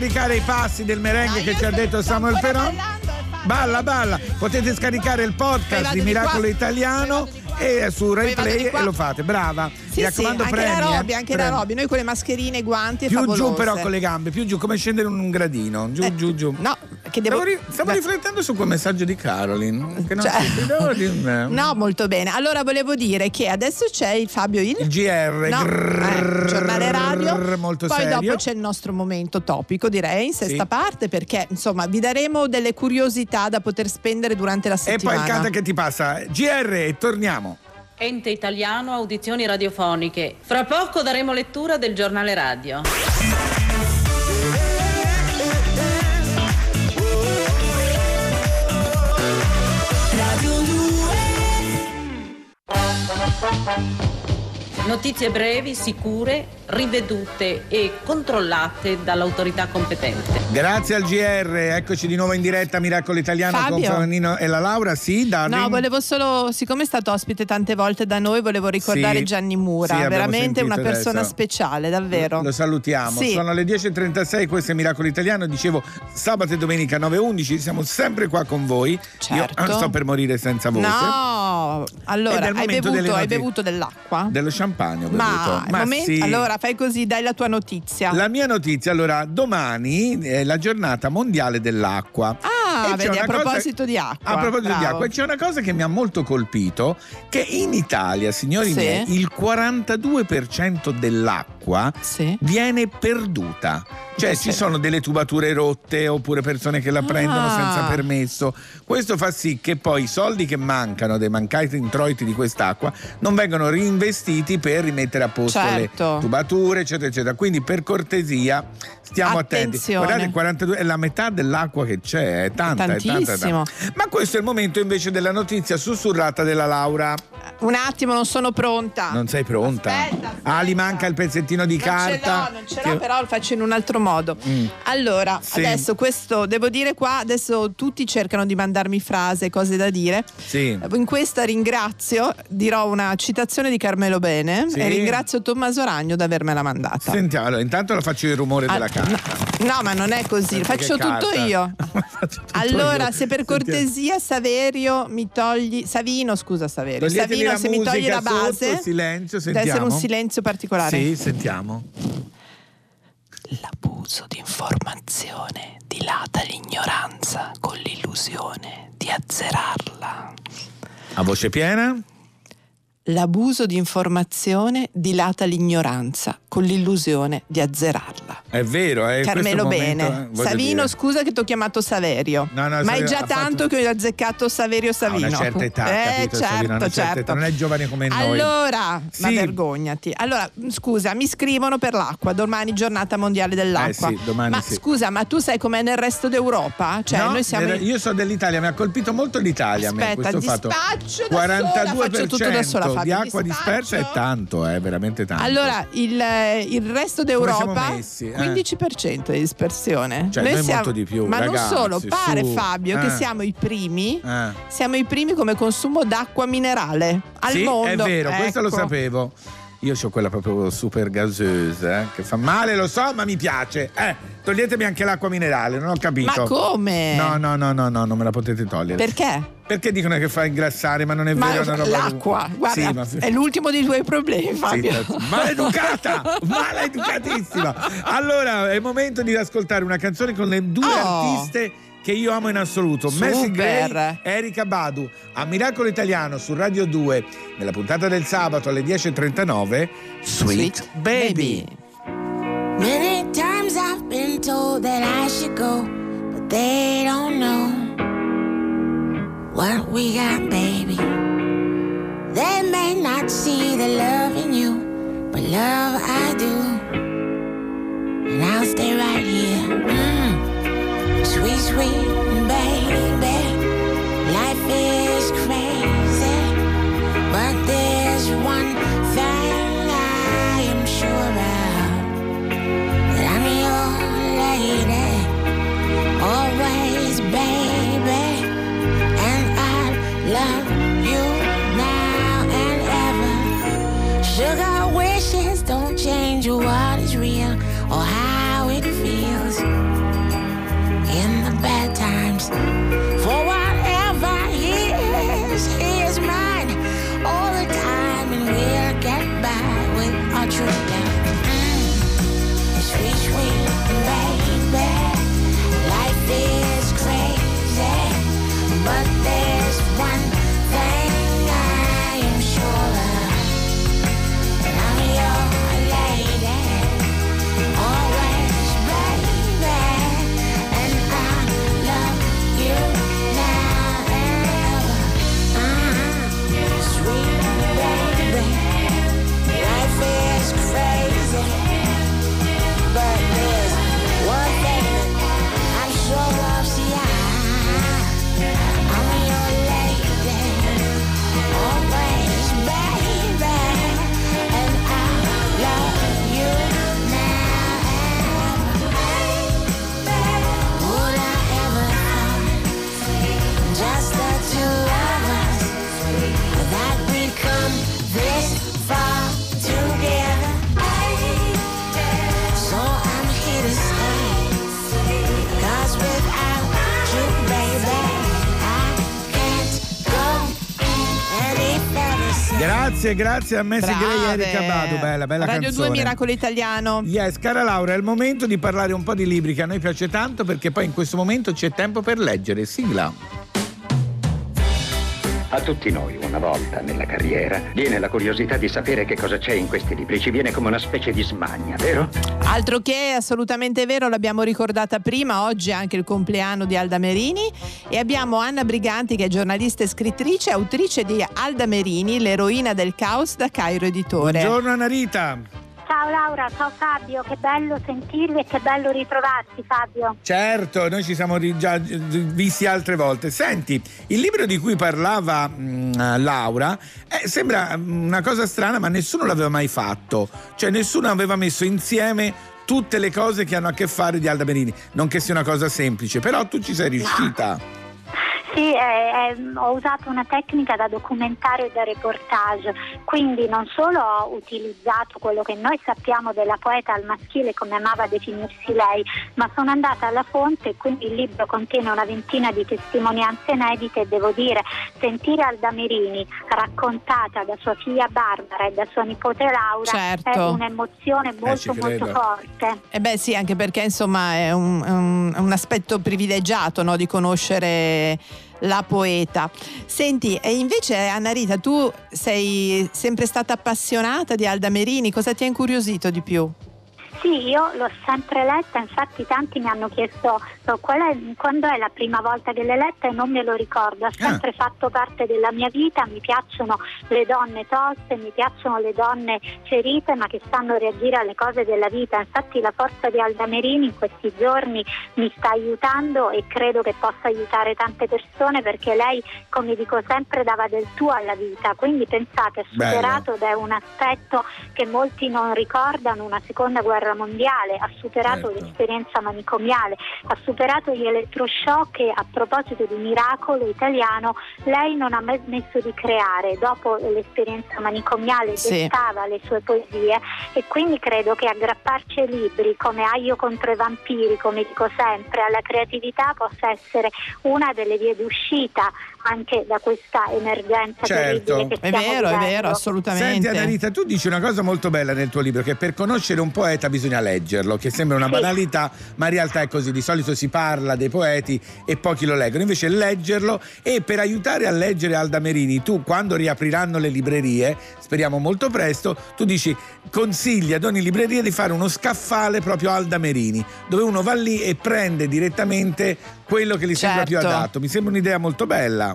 scaricare i passi del merengue che ci ha detto Samuel Peron, balla balla, potete scaricare il podcast di di Miracolo qua. Italiano e su Rai di Play e lo fate, brava. Sì, Mi sì, raccomando anche premi. eh, Robby, anche la premi. Robby. Noi con le mascherine, i guanti Più favolose. giù però con le gambe, più giù, come scendere in un gradino. Giù, giù, giù. No, che devo... Ri- stavo riflettendo su quel messaggio di Caroline. Che non Cioè- si di. No, molto bene. Allora volevo dire che adesso c'è il Fabio Il. Il GR, No, grrr, eh, giornale radio. Molto Poi serio. dopo c'è il nostro momento topico, direi, in sesta Sì. parte, perché insomma vi daremo delle curiosità da poter spendere durante la E poi settimana. il canta che ti passa. GR e torniamo. Ente italiano audizioni radiofoniche. Fra poco daremo lettura del giornale radio. Radio 2 Notizie brevi, sicure, rivedute e controllate dall'autorità competente. Grazie al GR, eccoci di nuovo in diretta Miracolo Italiano Fabio? con Fernino e la Laura. Sì, darling. No, volevo solo, siccome è stato ospite tante volte da noi, volevo ricordare Sì. Gianni Mura, Sì, veramente una persona adesso. speciale, davvero. Lo salutiamo. Sì. Sono le 10.36, questo è Miracolo Italiano. Dicevo sabato e domenica 9.11, siamo sempre qua con voi. Certo. Io sto per morire senza voce. No, allora hai bevuto, hai bevuto dell'acqua? Dello champagne ho Ma, momento- sì. allora fai così, dai la tua notizia. La mia notizia, allora, domani è la giornata mondiale dell'acqua. Ah, c'è vedi, a una cosa- proposito di acqua. A proposito di bravo. acqua, e c'è una cosa che mi ha molto colpito, che in Italia, signori Sì. miei, il 42% dell'acqua l'acqua viene perduta. Cioè ci sono delle tubature rotte oppure persone che la prendono Ah. senza permesso. Questo fa sì che poi i soldi che mancano dei mancati introiti di quest'acqua non vengono reinvestiti per rimettere a posto Certo. le tubature, eccetera, eccetera. Quindi per cortesia stiamo attenti. Attenzione. Guardate, 42 è la metà dell'acqua che c'è, è tanta, è tanta, è tanta. Ma questo è il momento invece della notizia sussurrata della Laura. Un attimo, non sono pronta. Non sei pronta? Aspetta, Ah, gli manca il pezzettino di Non carta. ce non ce che- l'ho, però lo faccio in un altro modo. Mm. Allora, Sì. adesso questo devo dire qua, adesso tutti cercano di mandarmi frasi, cose da dire. Sì. In questa ringrazio, dirò una citazione di Carmelo Bene Sì. e ringrazio Tommaso Ragno di avermela mandata. Sentiamo, allora, intanto la faccio il rumore Ah, della carta. No, ma non è così, faccio tutto io. allora, io. se per cortesia Saverio mi togli Savino, scusa Saverio, Toglietemi Savino se mi togli la base. sotto, silenzio, Deve essere sentiamo. un silenzio particolare. Sì, sentiamo. L'abuso di informazione dilata l'ignoranza con l'illusione di azzerarla. A voce piena? L'abuso di informazione dilata l'ignoranza con l'illusione di azzerarla. È vero, eh. Carmelo questo momento, Bene. eh, Savino, dire. scusa che ti ho chiamato Saverio. No, no, ma è già ha fatto- tanto che ho azzeccato Saverio Savino. una certa età, eh, capito, certo, Savino, una certa certo. età, non è giovane come noi. Allora, ma Sì. vergognati. Allora, scusa, mi scrivono per l'acqua. Domani giornata mondiale dell'acqua. Eh sì, domani ma sì. scusa, ma tu sai com'è nel resto d'Europa? Cioè, No, noi siamo io so dell'Italia, mi ha colpito molto l'Italia. a me, Aspetta, questo fatto. dispaccio da sola, faccio tutto da sola, di Fabio, acqua dispersa è tanto, è veramente tanto. Allora, il, il resto siamo d'Europa messi, eh? 15% di dispersione. Cioè, noi molto di più, Ma ragazzi, non solo, pare su, Fabio che eh. siamo i primi. Eh. Siamo i primi come consumo d'acqua minerale al sì, mondo. è vero, questo lo Ecco. sapevo. Io ho quella proprio super gaseosa, eh, che fa male, lo so, ma mi piace. Eh, toglietemi anche l'acqua minerale, non ho capito. Ma come? No, no, no, no, no, non me la potete togliere. Perché? Perché dicono che fa ingrassare, ma non è Ma vero, è una roba l'acqua, guarda, Sì, ma- è l'ultimo dei tuoi problemi, Fabio. Sì, maleducata, maleducatissima. Allora, è il momento di ascoltare una canzone con le due Oh. artiste che io amo in assoluto. Messi Gray e Erika Badu, a Miracolo Italiano su Radio 2, nella puntata del sabato alle 10.39, Sweet, Baby. Many times I've been told that I should go, but they don't know what we got, baby. They may not see the love in you, but love I do. And I'll stay right here. Mm. Sweet, sweet baby. Grazie, grazie a Messi Gray e. Erika Badu, bella, bella Radio canzone. 2 Miracolo Italiano. Yes, cara Laura, è il momento di parlare un po' di libri che a noi piace tanto perché poi in questo momento c'è tempo per leggere. Sigla. A tutti noi, una volta nella carriera, viene la curiosità di sapere che cosa c'è in questi libri. Ci viene come una specie di smania, vero? Altro che assolutamente vero, l'abbiamo ricordata prima, oggi è anche il compleanno di Alda Merini e abbiamo Anna Briganti che è giornalista e scrittrice, autrice di Alda Merini, l'eroina del caos da Cairo Editore. Buongiorno Anna Rita. Ciao Laura, ciao Fabio, che bello sentirvi e che bello ritrovarti Fabio. Certo, noi ci siamo già gi- visti altre volte. Senti, il libro di cui parlava mh, Laura eh, sembra mh, una cosa strana, ma nessuno l'aveva mai fatto. Cioè, nessuno aveva messo insieme tutte le cose che hanno a che fare di Alda Merini. Non che sia una cosa semplice, però tu ci sei riuscita. Sì, eh, eh, ho usato una tecnica da documentario e da reportage, quindi non solo ho utilizzato quello che noi sappiamo della poeta al maschile, come amava definirsi lei, ma sono andata alla fonte e quindi il libro contiene una ventina di testimonianze inedite e devo dire, sentire Alda Merini raccontata da sua figlia Barbara e da sua nipote Laura Certo. è un'emozione molto ci molto forte. Eh beh sì, anche perché insomma è un, un- è un aspetto privilegiato no, di conoscere la poeta. Senti, e invece Anna Rita, tu sei sempre stata appassionata di Alda Merini, cosa ti ha incuriosito di più? Sì, io l'ho sempre letta, infatti tanti mi hanno chiesto "So, qual è- quando è la prima volta che l'hai letta? E non me lo ricordo, ha sempre fatto parte della mia vita, mi piacciono le donne toste, mi piacciono le donne ferite ma che sanno reagire alle cose della vita, infatti la forza di Alda Merini in questi giorni mi sta aiutando e credo che possa aiutare tante persone perché lei, come dico sempre, dava del tuo alla vita, quindi pensate, ha Bello. superato ed è un aspetto che molti non ricordano, una seconda guerra mondiale, ha superato Certo. l'esperienza manicomiale, ha superato gli elettroshock e a proposito di miracolo italiano, lei non ha mai smesso di creare, dopo l'esperienza manicomiale Sì. dettava le sue poesie e quindi credo che aggrapparci ai libri come Aio contro i vampiri, come dico sempre, alla creatività possa essere una delle vie d'uscita anche da questa emergenza Certo. che È vero, è vivendo. vero, assolutamente. Senti Annalita, tu dici una cosa molto bella nel tuo libro, che per conoscere un poeta bisogna leggerlo, che sembra una banalità, ma in realtà è così. Di solito si parla dei poeti e pochi lo leggono. Invece leggerlo e per aiutare a leggere Alda Merini, tu quando riapriranno le librerie, speriamo molto presto, tu dici consigli ad ogni libreria di fare uno scaffale proprio Alda Merini, dove uno va lì e prende direttamente quello che gli sembra più Certo. adatto. Mi sembra un'idea molto bella.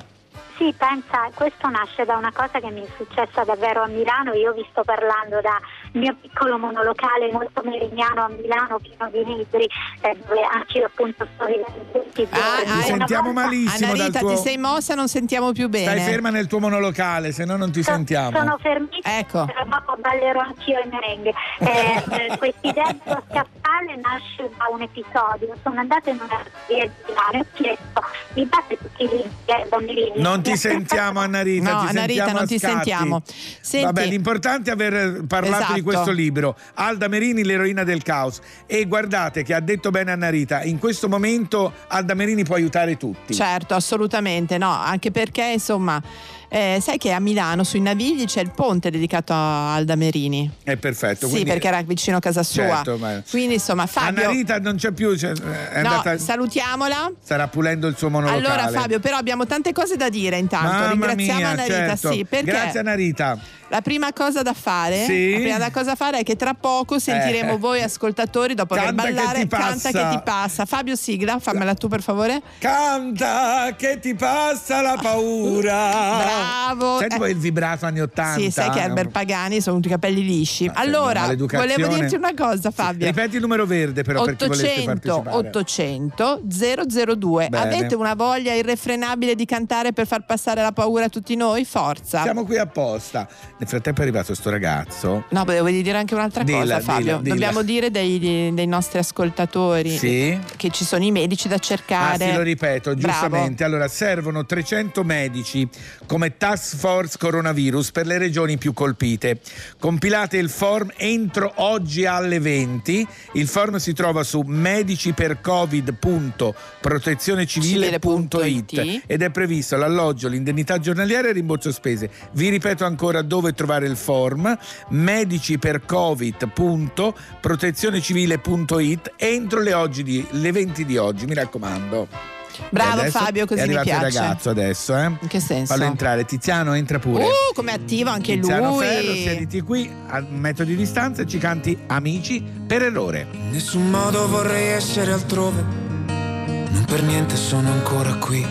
Sì, pensa, questo nasce da una cosa che mi è successa davvero a Milano. Io vi sto parlando da mio piccolo monolocale molto meridiano a Milano, pieno di libri, eh, dove anche io appunto sto vivendo tutti i giorni. Ti sentiamo malissimo Anna dal Rita, tuo... ti sei mossa, non sentiamo più bene. Stai ferma nel tuo monolocale, se no non ti sentiamo. Sono fermissima, Ecco. tra poco ballerò anch'io i merengue. Eh, eh, Quest'idea di scappale nasce da un episodio. Sono andata in una libreria di Milano e ho chiesto, mi date tutti i libri eh, da Merini? Non ti sentiamo Anna Rita, No, ti Anna Rita, sentiamo non ti scatti. sentiamo. Senti- Vabbè, l'importante è aver parlato di Esatto. Questo libro, Alda Merini, l'eroina del caos. E guardate che ha detto bene Anna Rita, in questo momento Alda Merini può aiutare tutti. Certo, assolutamente no, anche perché insomma, eh, sai che a Milano sui Navigli c'è il ponte dedicato a Alda Merini. È perfetto. Sì, perché era vicino a casa sua. Certo, ma- Quindi insomma, Fabio Anna Rita non c'è più, cioè, è No, andata- salutiamola. starà pulendo il suo monolocale. Allora Fabio, però abbiamo tante cose da dire intanto. Mamma Ringraziamo mia, Anna Rita, certo. sì, perché Grazie Anna Rita. La prima cosa da fare, Sì. la prima cosa da fare è che tra poco sentiremo Eh. voi ascoltatori dopo aver Canta che ballare ti Canta che ti passa. Fabio sigla, fammela tu per favore. Canta che ti passa la paura. Bravo. Senti Eh. poi il vibrato anni 80. Sì, sai che Herbert Pagani sono tutti i capelli lisci. allora, maleducazione. volevo dirti una cosa, Fabio. Ripeti il numero verde però per chi volesse 800 partecipare. 800 002 Bene. avete una voglia irrefrenabile di cantare per far passare la paura a tutti noi? Forza Siamo qui apposta. Nel frattempo è arrivato sto ragazzo. No, volevo dire anche un'altra Dilla, cosa, Fabio. dilla, dilla. Dobbiamo dire dei, dei nostri ascoltatori Sì. che ci sono i medici da Ah, cercare. sì, lo ripeto, Bravo. giustamente. Allora, servono 300 medici come task force coronavirus per le regioni più colpite. Compilate il form entro oggi alle 20. Il form si trova su medicipercovid.protezionecivile.it ed è previsto l'alloggio, l'indennità giornaliera e il rimborso spese. Vi ripeto ancora dove trovare il form medicipercovid.protezionecivile.it entro le, oggi di- le 20 di oggi, mi raccomando. Bravo, Fabio, così è mi arrivato il piace. ragazzo adesso, eh? In che senso? Fallo entrare. Tiziano, entra pure. Uh, come attivo anche Tiziano lui. Ferro, siediti qui a un metro di distanza e ci canti Amici per errore. In nessun modo vorrei essere altrove, non per niente sono ancora qui.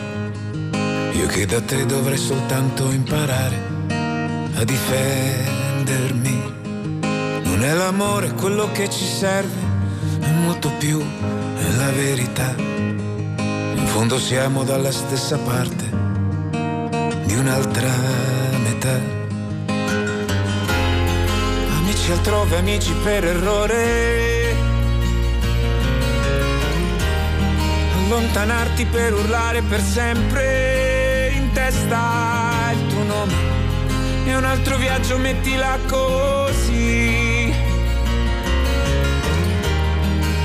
Io che da te dovrei soltanto imparare a difendermi. Non è l'amore quello che ci serve, è molto più, è la verità. In fondo siamo dalla stessa parte di un'altra metà. Amici altrove, amici per errore. Allontanarti per urlare per sempre in testa. E un altro viaggio mettila così.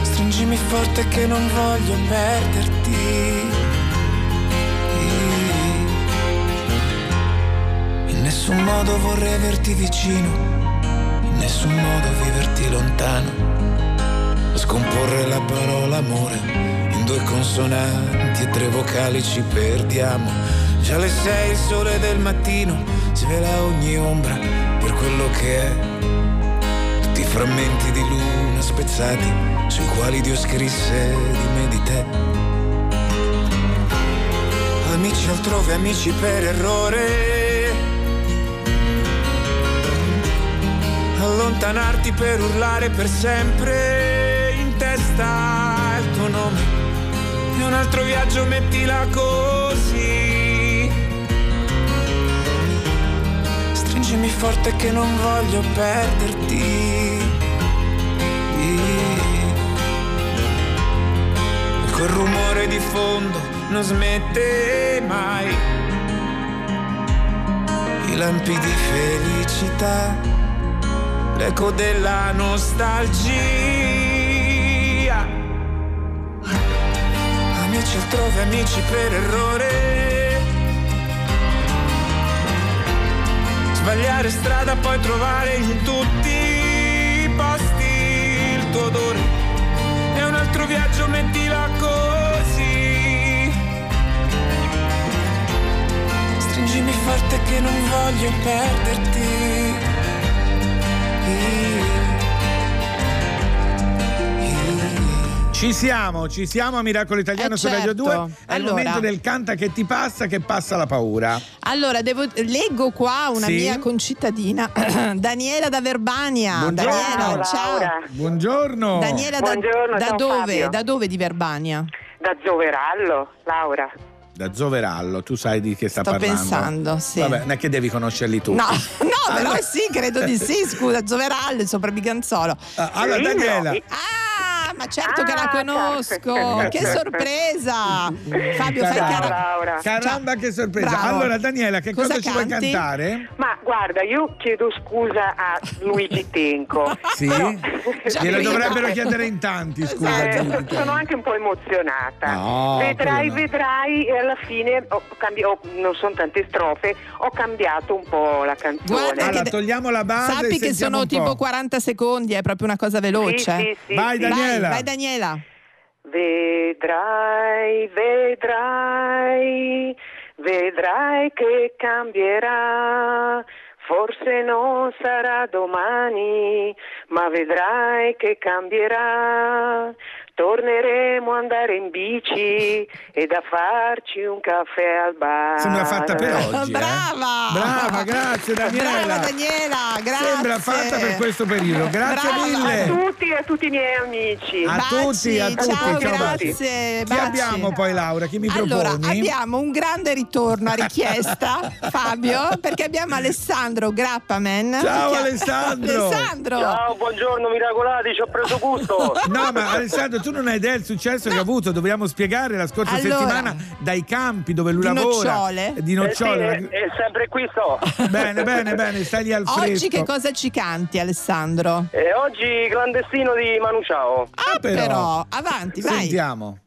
Stringimi forte che non voglio perderti. In nessun modo vorrei averti vicino, in nessun modo viverti lontano. Scomporre la parola amore in due consonanti e tre vocali ci perdiamo. Già alle sei il sole del mattino svela ogni ombra per quello che è. Tutti i frammenti di luna spezzati sui quali Dio scrisse di me e di te. Amici altrove, amici per errore. Allontanarti per urlare per sempre in testa il tuo nome. E un altro viaggio mettila così. Stringimi forte che non voglio perderti. Quel rumore di fondo non smette mai. I lampi di felicità, l'eco della nostalgia. Amici altrove, amici per errore. Sbagliare strada, poi trovare in tutti i posti il tuo odore. E un altro viaggio mettila così. Stringimi forte che non voglio perderti. Ci siamo, ci siamo a Miracolo Italiano Eh, su Radio certo. 2. È il Allora. momento del canta che ti passa, che passa la paura. Allora, devo- leggo qua una Sì? mia concittadina, Daniela da Verbania. Buongiorno. Daniela, ciao. Buongiorno. Daniela, da, Buongiorno, da ciao dove? Da dove di Verbania? Da Zoverallo, Laura. Da Zoverallo, tu sai di che sta Sto parlando. pensando, sì. Vabbè, non è che devi conoscerli tutti. No, no, però sì, credo di sì, scusa, Zoverallo, sopra Biganzolo. Ah, allora, Daniela. Ah, ma certo che la Ah, conosco, che sorpresa. Fabio, fai cara- Laura. Caramba, che sorpresa. Bravo. Allora, Daniela, che cosa, Cosa ci vuoi cantare? Ma guarda, io chiedo scusa a Luigi Tenco. Sì? Però- Glielo dovrebbero chiedere in tanti, scusa. Eh, sono anche un po' emozionata. No, vedrai, vedrai, e alla fine ho cambi- ho- non sono tante strofe, ho cambiato un po' la canzone. Guarda Allora, che- togliamo la base e Sappi che sono tipo 40 secondi, è proprio una cosa veloce. Sì, sì, sì, Vai, sì. Daniela. Vai, Daniela. Vedrai, vedrai, vedrai che cambierà. Forse non sarà domani, ma vedrai che cambierà. Torneremo ad andare in bici e a farci un caffè al bar. Sembra fatta per oggi. eh. Brava! Brava, grazie Daniela. Brava Daniela, grazie. Sembra fatta per questo periodo. Grazie Brava. A mille. tutti e a tutti i miei amici. A Baci, tutti, a tutti. ciao, baci. grazie, Chi baci. abbiamo poi, Laura? Chi mi Allora, proponi? abbiamo un grande ritorno a richiesta, Fabio, perché abbiamo Alessandro Grappaman. Ciao, Alessandro. Alessandro! Ciao, buongiorno miracolati, ci ho preso gusto. No, ma Alessandro, tu non hai idea del successo che ha avuto. Dobbiamo spiegare la scorsa Allora. settimana dai campi dove lui Di lavora. nocciole? Di Eh sì, nocciole. è, è sempre qui sto. Bene, bene, bene, stai lì al fresco. Oggi che cosa ci canti, Alessandro? E oggi clandestino di Manu Ciao. Ah, però. Però, avanti, vai. Sentiamo.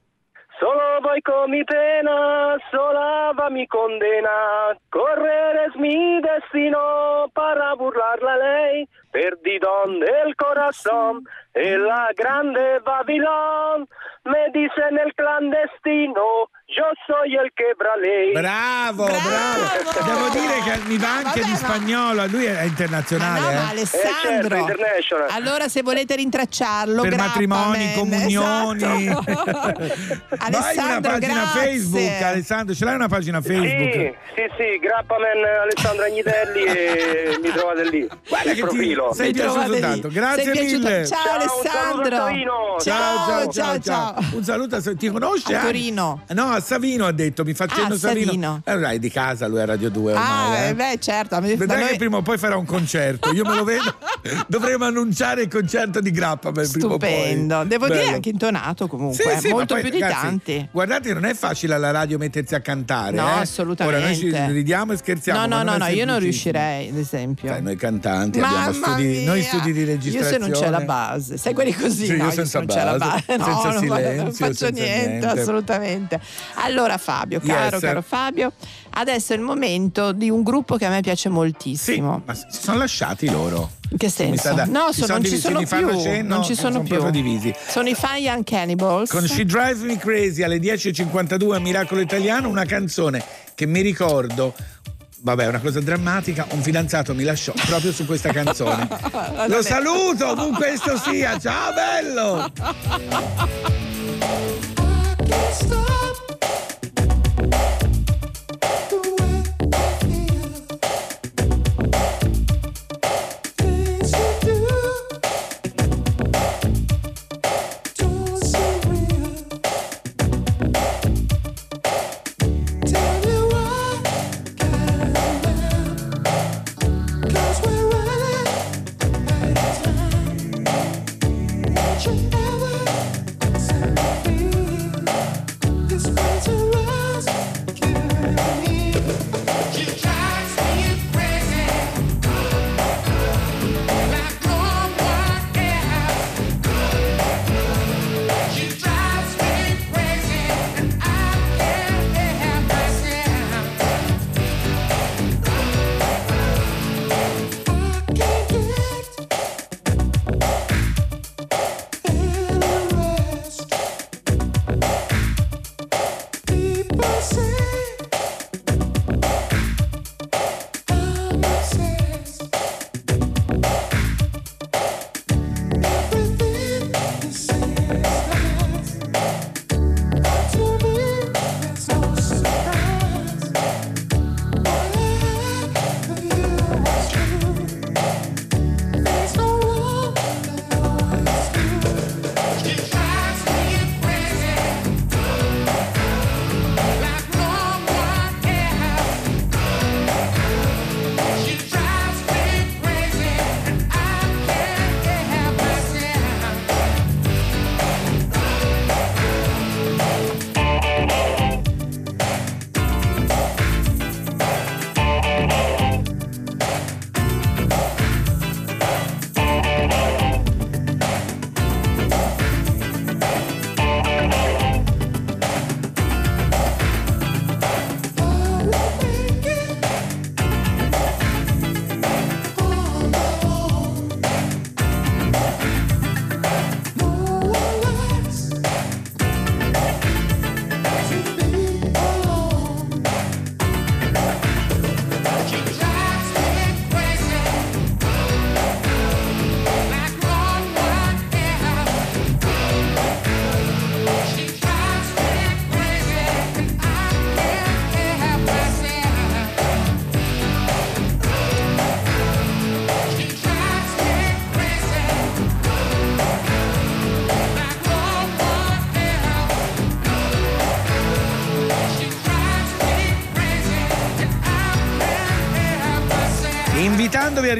Solo voi con mi pena, sola va mi condena. Correre es mi destino para burlarla a lei. Perdidón del corazón, en la grande Babilón. Me dice nel clandestino, Yo soy el que lei. Bravo, bravo, Devo dire che mi va anche Vabbè, di ma- spagnolo, lui è internazionale. No, ma eh. Alessandro. international. allora, se volete rintracciarlo, per Grappaman, matrimoni, comunioni. esatto. Vai una Alessandro, pagina grazie. Facebook, Alessandro, ce l'hai una pagina Facebook? Sì, sì, sì, Grappaman Alessandro Agnitelli e mi trovate lì. Guarda il che ti profilo. sei Mi piaciuto trovate lì. tanto, grazie Sei piaciuto? mille. Ciao, Ciao, un saluto a Alessandro. Torino. Ciao, ciao, ciao. Un saluto a ti conosce? A anche? Torino. No, a Savino ha detto, mi facendo Ah, Savino. Savino. Allora è di casa, lui è Radio 2 ormai. Ah, eh. eh, beh, certo. Vedrai noi- che prima o poi farà un concerto, io me lo vedo. Dovremmo annunciare il concerto di Grappa per prima o poi. Stupendo. Devo dire Bello. anche intonato comunque, Sì, sì, molto poi, più di ragazzi, tanti. Guardate, non è facile alla radio mettersi a cantare. No, eh. assolutamente. Ora noi ci ridiamo e scherziamo. No, no, no, no, io non riuscirei, ad esempio. Sai, noi cantanti Mamma abbiamo studi, noi studi di Io registrazione. se non c'è la base, sai quelli così, Sì, no, io se senza non c'è la base, base, no, senza non, vado- non silenzio, faccio niente. assolutamente. Allora Fabio, caro, Yes. caro Fabio, adesso è il momento di un gruppo che a me piace moltissimo. Ma si sono lasciati loro. In che Mi senso? sa da- no, so- sono non ci sono più, cenno, non ci sono, sono più. proprio divisi. Sono i Fire Young Cannibals. Con She Drives Me Crazy alle 10.52 a Miracolo Italiano, una canzone che mi ricordo. Vabbè, è una cosa drammatica. Un fidanzato mi lasciò proprio su questa canzone. Lo saluto ovunque questo sia. Ciao, bello!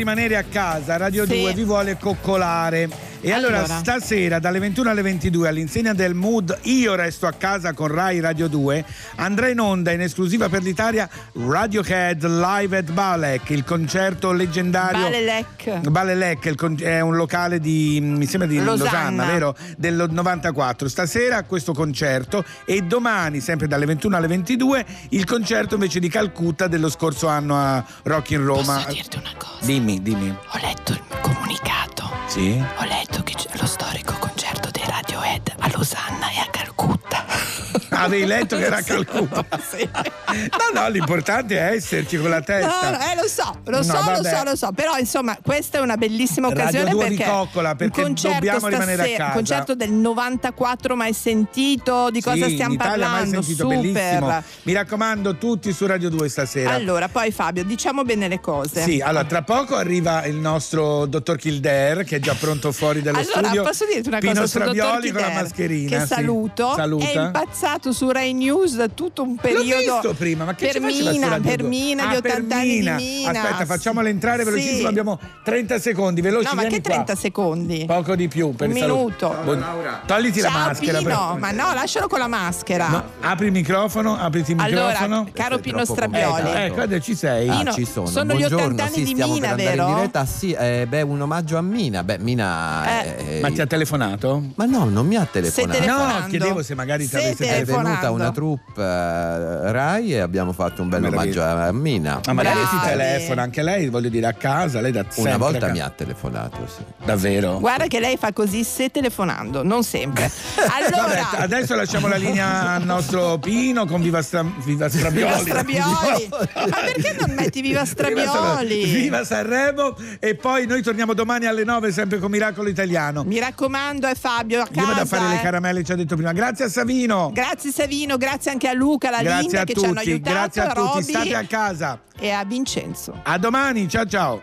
Rimanere a casa, Radio Sì. 2 vi vuole coccolare. E allora, Allora. stasera dalle 21 alle 22 all'insegna del mood Io resto a casa con Rai Radio 2 andrà in onda in esclusiva per l'Italia Radiohead Live at Balek, il concerto leggendario Balelec. È un locale di mi sembra di Losanna, Losanna. vero? Del 94. Stasera questo concerto e domani sempre dalle 21 alle 22 il concerto invece di Calcutta dello scorso anno a Rock in Roma. Posso dirti una cosa? Dimmi, dimmi. Ho letto il comunicato. Sì? Ho letto che c'è lo storico concerto dei Radiohead a Losanna. Avevi letto che era Calcutta. No, no, l'importante è esserci con la No, testa. no, eh, lo so, lo No, so, lo vabbè. so, lo so, però insomma questa è una bellissima Radio occasione due perché vi coccola, perché dobbiamo rimanere a stasera- casa. un concerto del 94 mai sentito, di cosa Sì, stiamo in Italia mai parlando? sentito, Super. bellissimo. Mi raccomando, tutti su Radio 2 stasera. Allora, poi Fabio, diciamo bene le cose. Sì, allora tra poco arriva il nostro dottor Kildare che è già pronto fuori dallo Allora, studio. posso dirti una Pino cosa Stravioli con la mascherina. Che sì. saluto. Saluta. È impazzato su Rai News tutto un periodo. visto prima, ma che per Mina, per? Mina, Ah, gli per 80 anni di Mina. Aspetta, facciamole entrare Sì. velocissimo, abbiamo 30 secondi, veloci. No, ma che qua. 30 secondi? Poco di più per Un il saluto. minuto. Buon- Togliti la Ciao maschera. Pino, ma no, lascialo con la maschera. No, apri il microfono, apriti il Allora, microfono. caro Pino troppo Stravioli. Ecco, adesso ci sei. Ah, ci sono. sono gli Buongiorno, 80 anni sì, di stiamo Mina, per andare vero? in diretta. Sì, eh, beh, un omaggio a Mina. Beh, Mina. eh, Ma ti ha telefonato? Ma no, non mi ha telefonato. No, chiedevo se magari ti avesse È venuta una troupe eh, Rai e abbiamo fatto un bel omaggio a, Mina. Ma magari Eh, ti telefona anche lei, voglio dire, a casa, lei da Una volta casa. mi ha telefonato, sì. Davvero? Guarda che lei fa così se telefonando, non sempre. Allora, Vabbè, adesso lasciamo la linea al nostro Pino con Viva, Stra- Viva Strabioli. Viva Strabioli. Ma perché non metti Viva Strabioli? Viva Sanremo e poi noi torniamo domani alle 9 sempre con Miracolo Italiano. Mi raccomando, è Fabio a Io vado a casa. fare le eh. caramelle, ci ha detto prima. Grazie a Savino. Grazie Savino, grazie anche a Luca, alla Grazie Linda a che ci hanno tutti, aiutato, grazie a tutti. State a casa. e a Vincenzo. A domani, ciao ciao.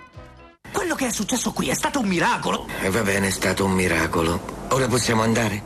Quello che è successo qui è stato un miracolo. E va bene, è stato un miracolo. Ora possiamo andare?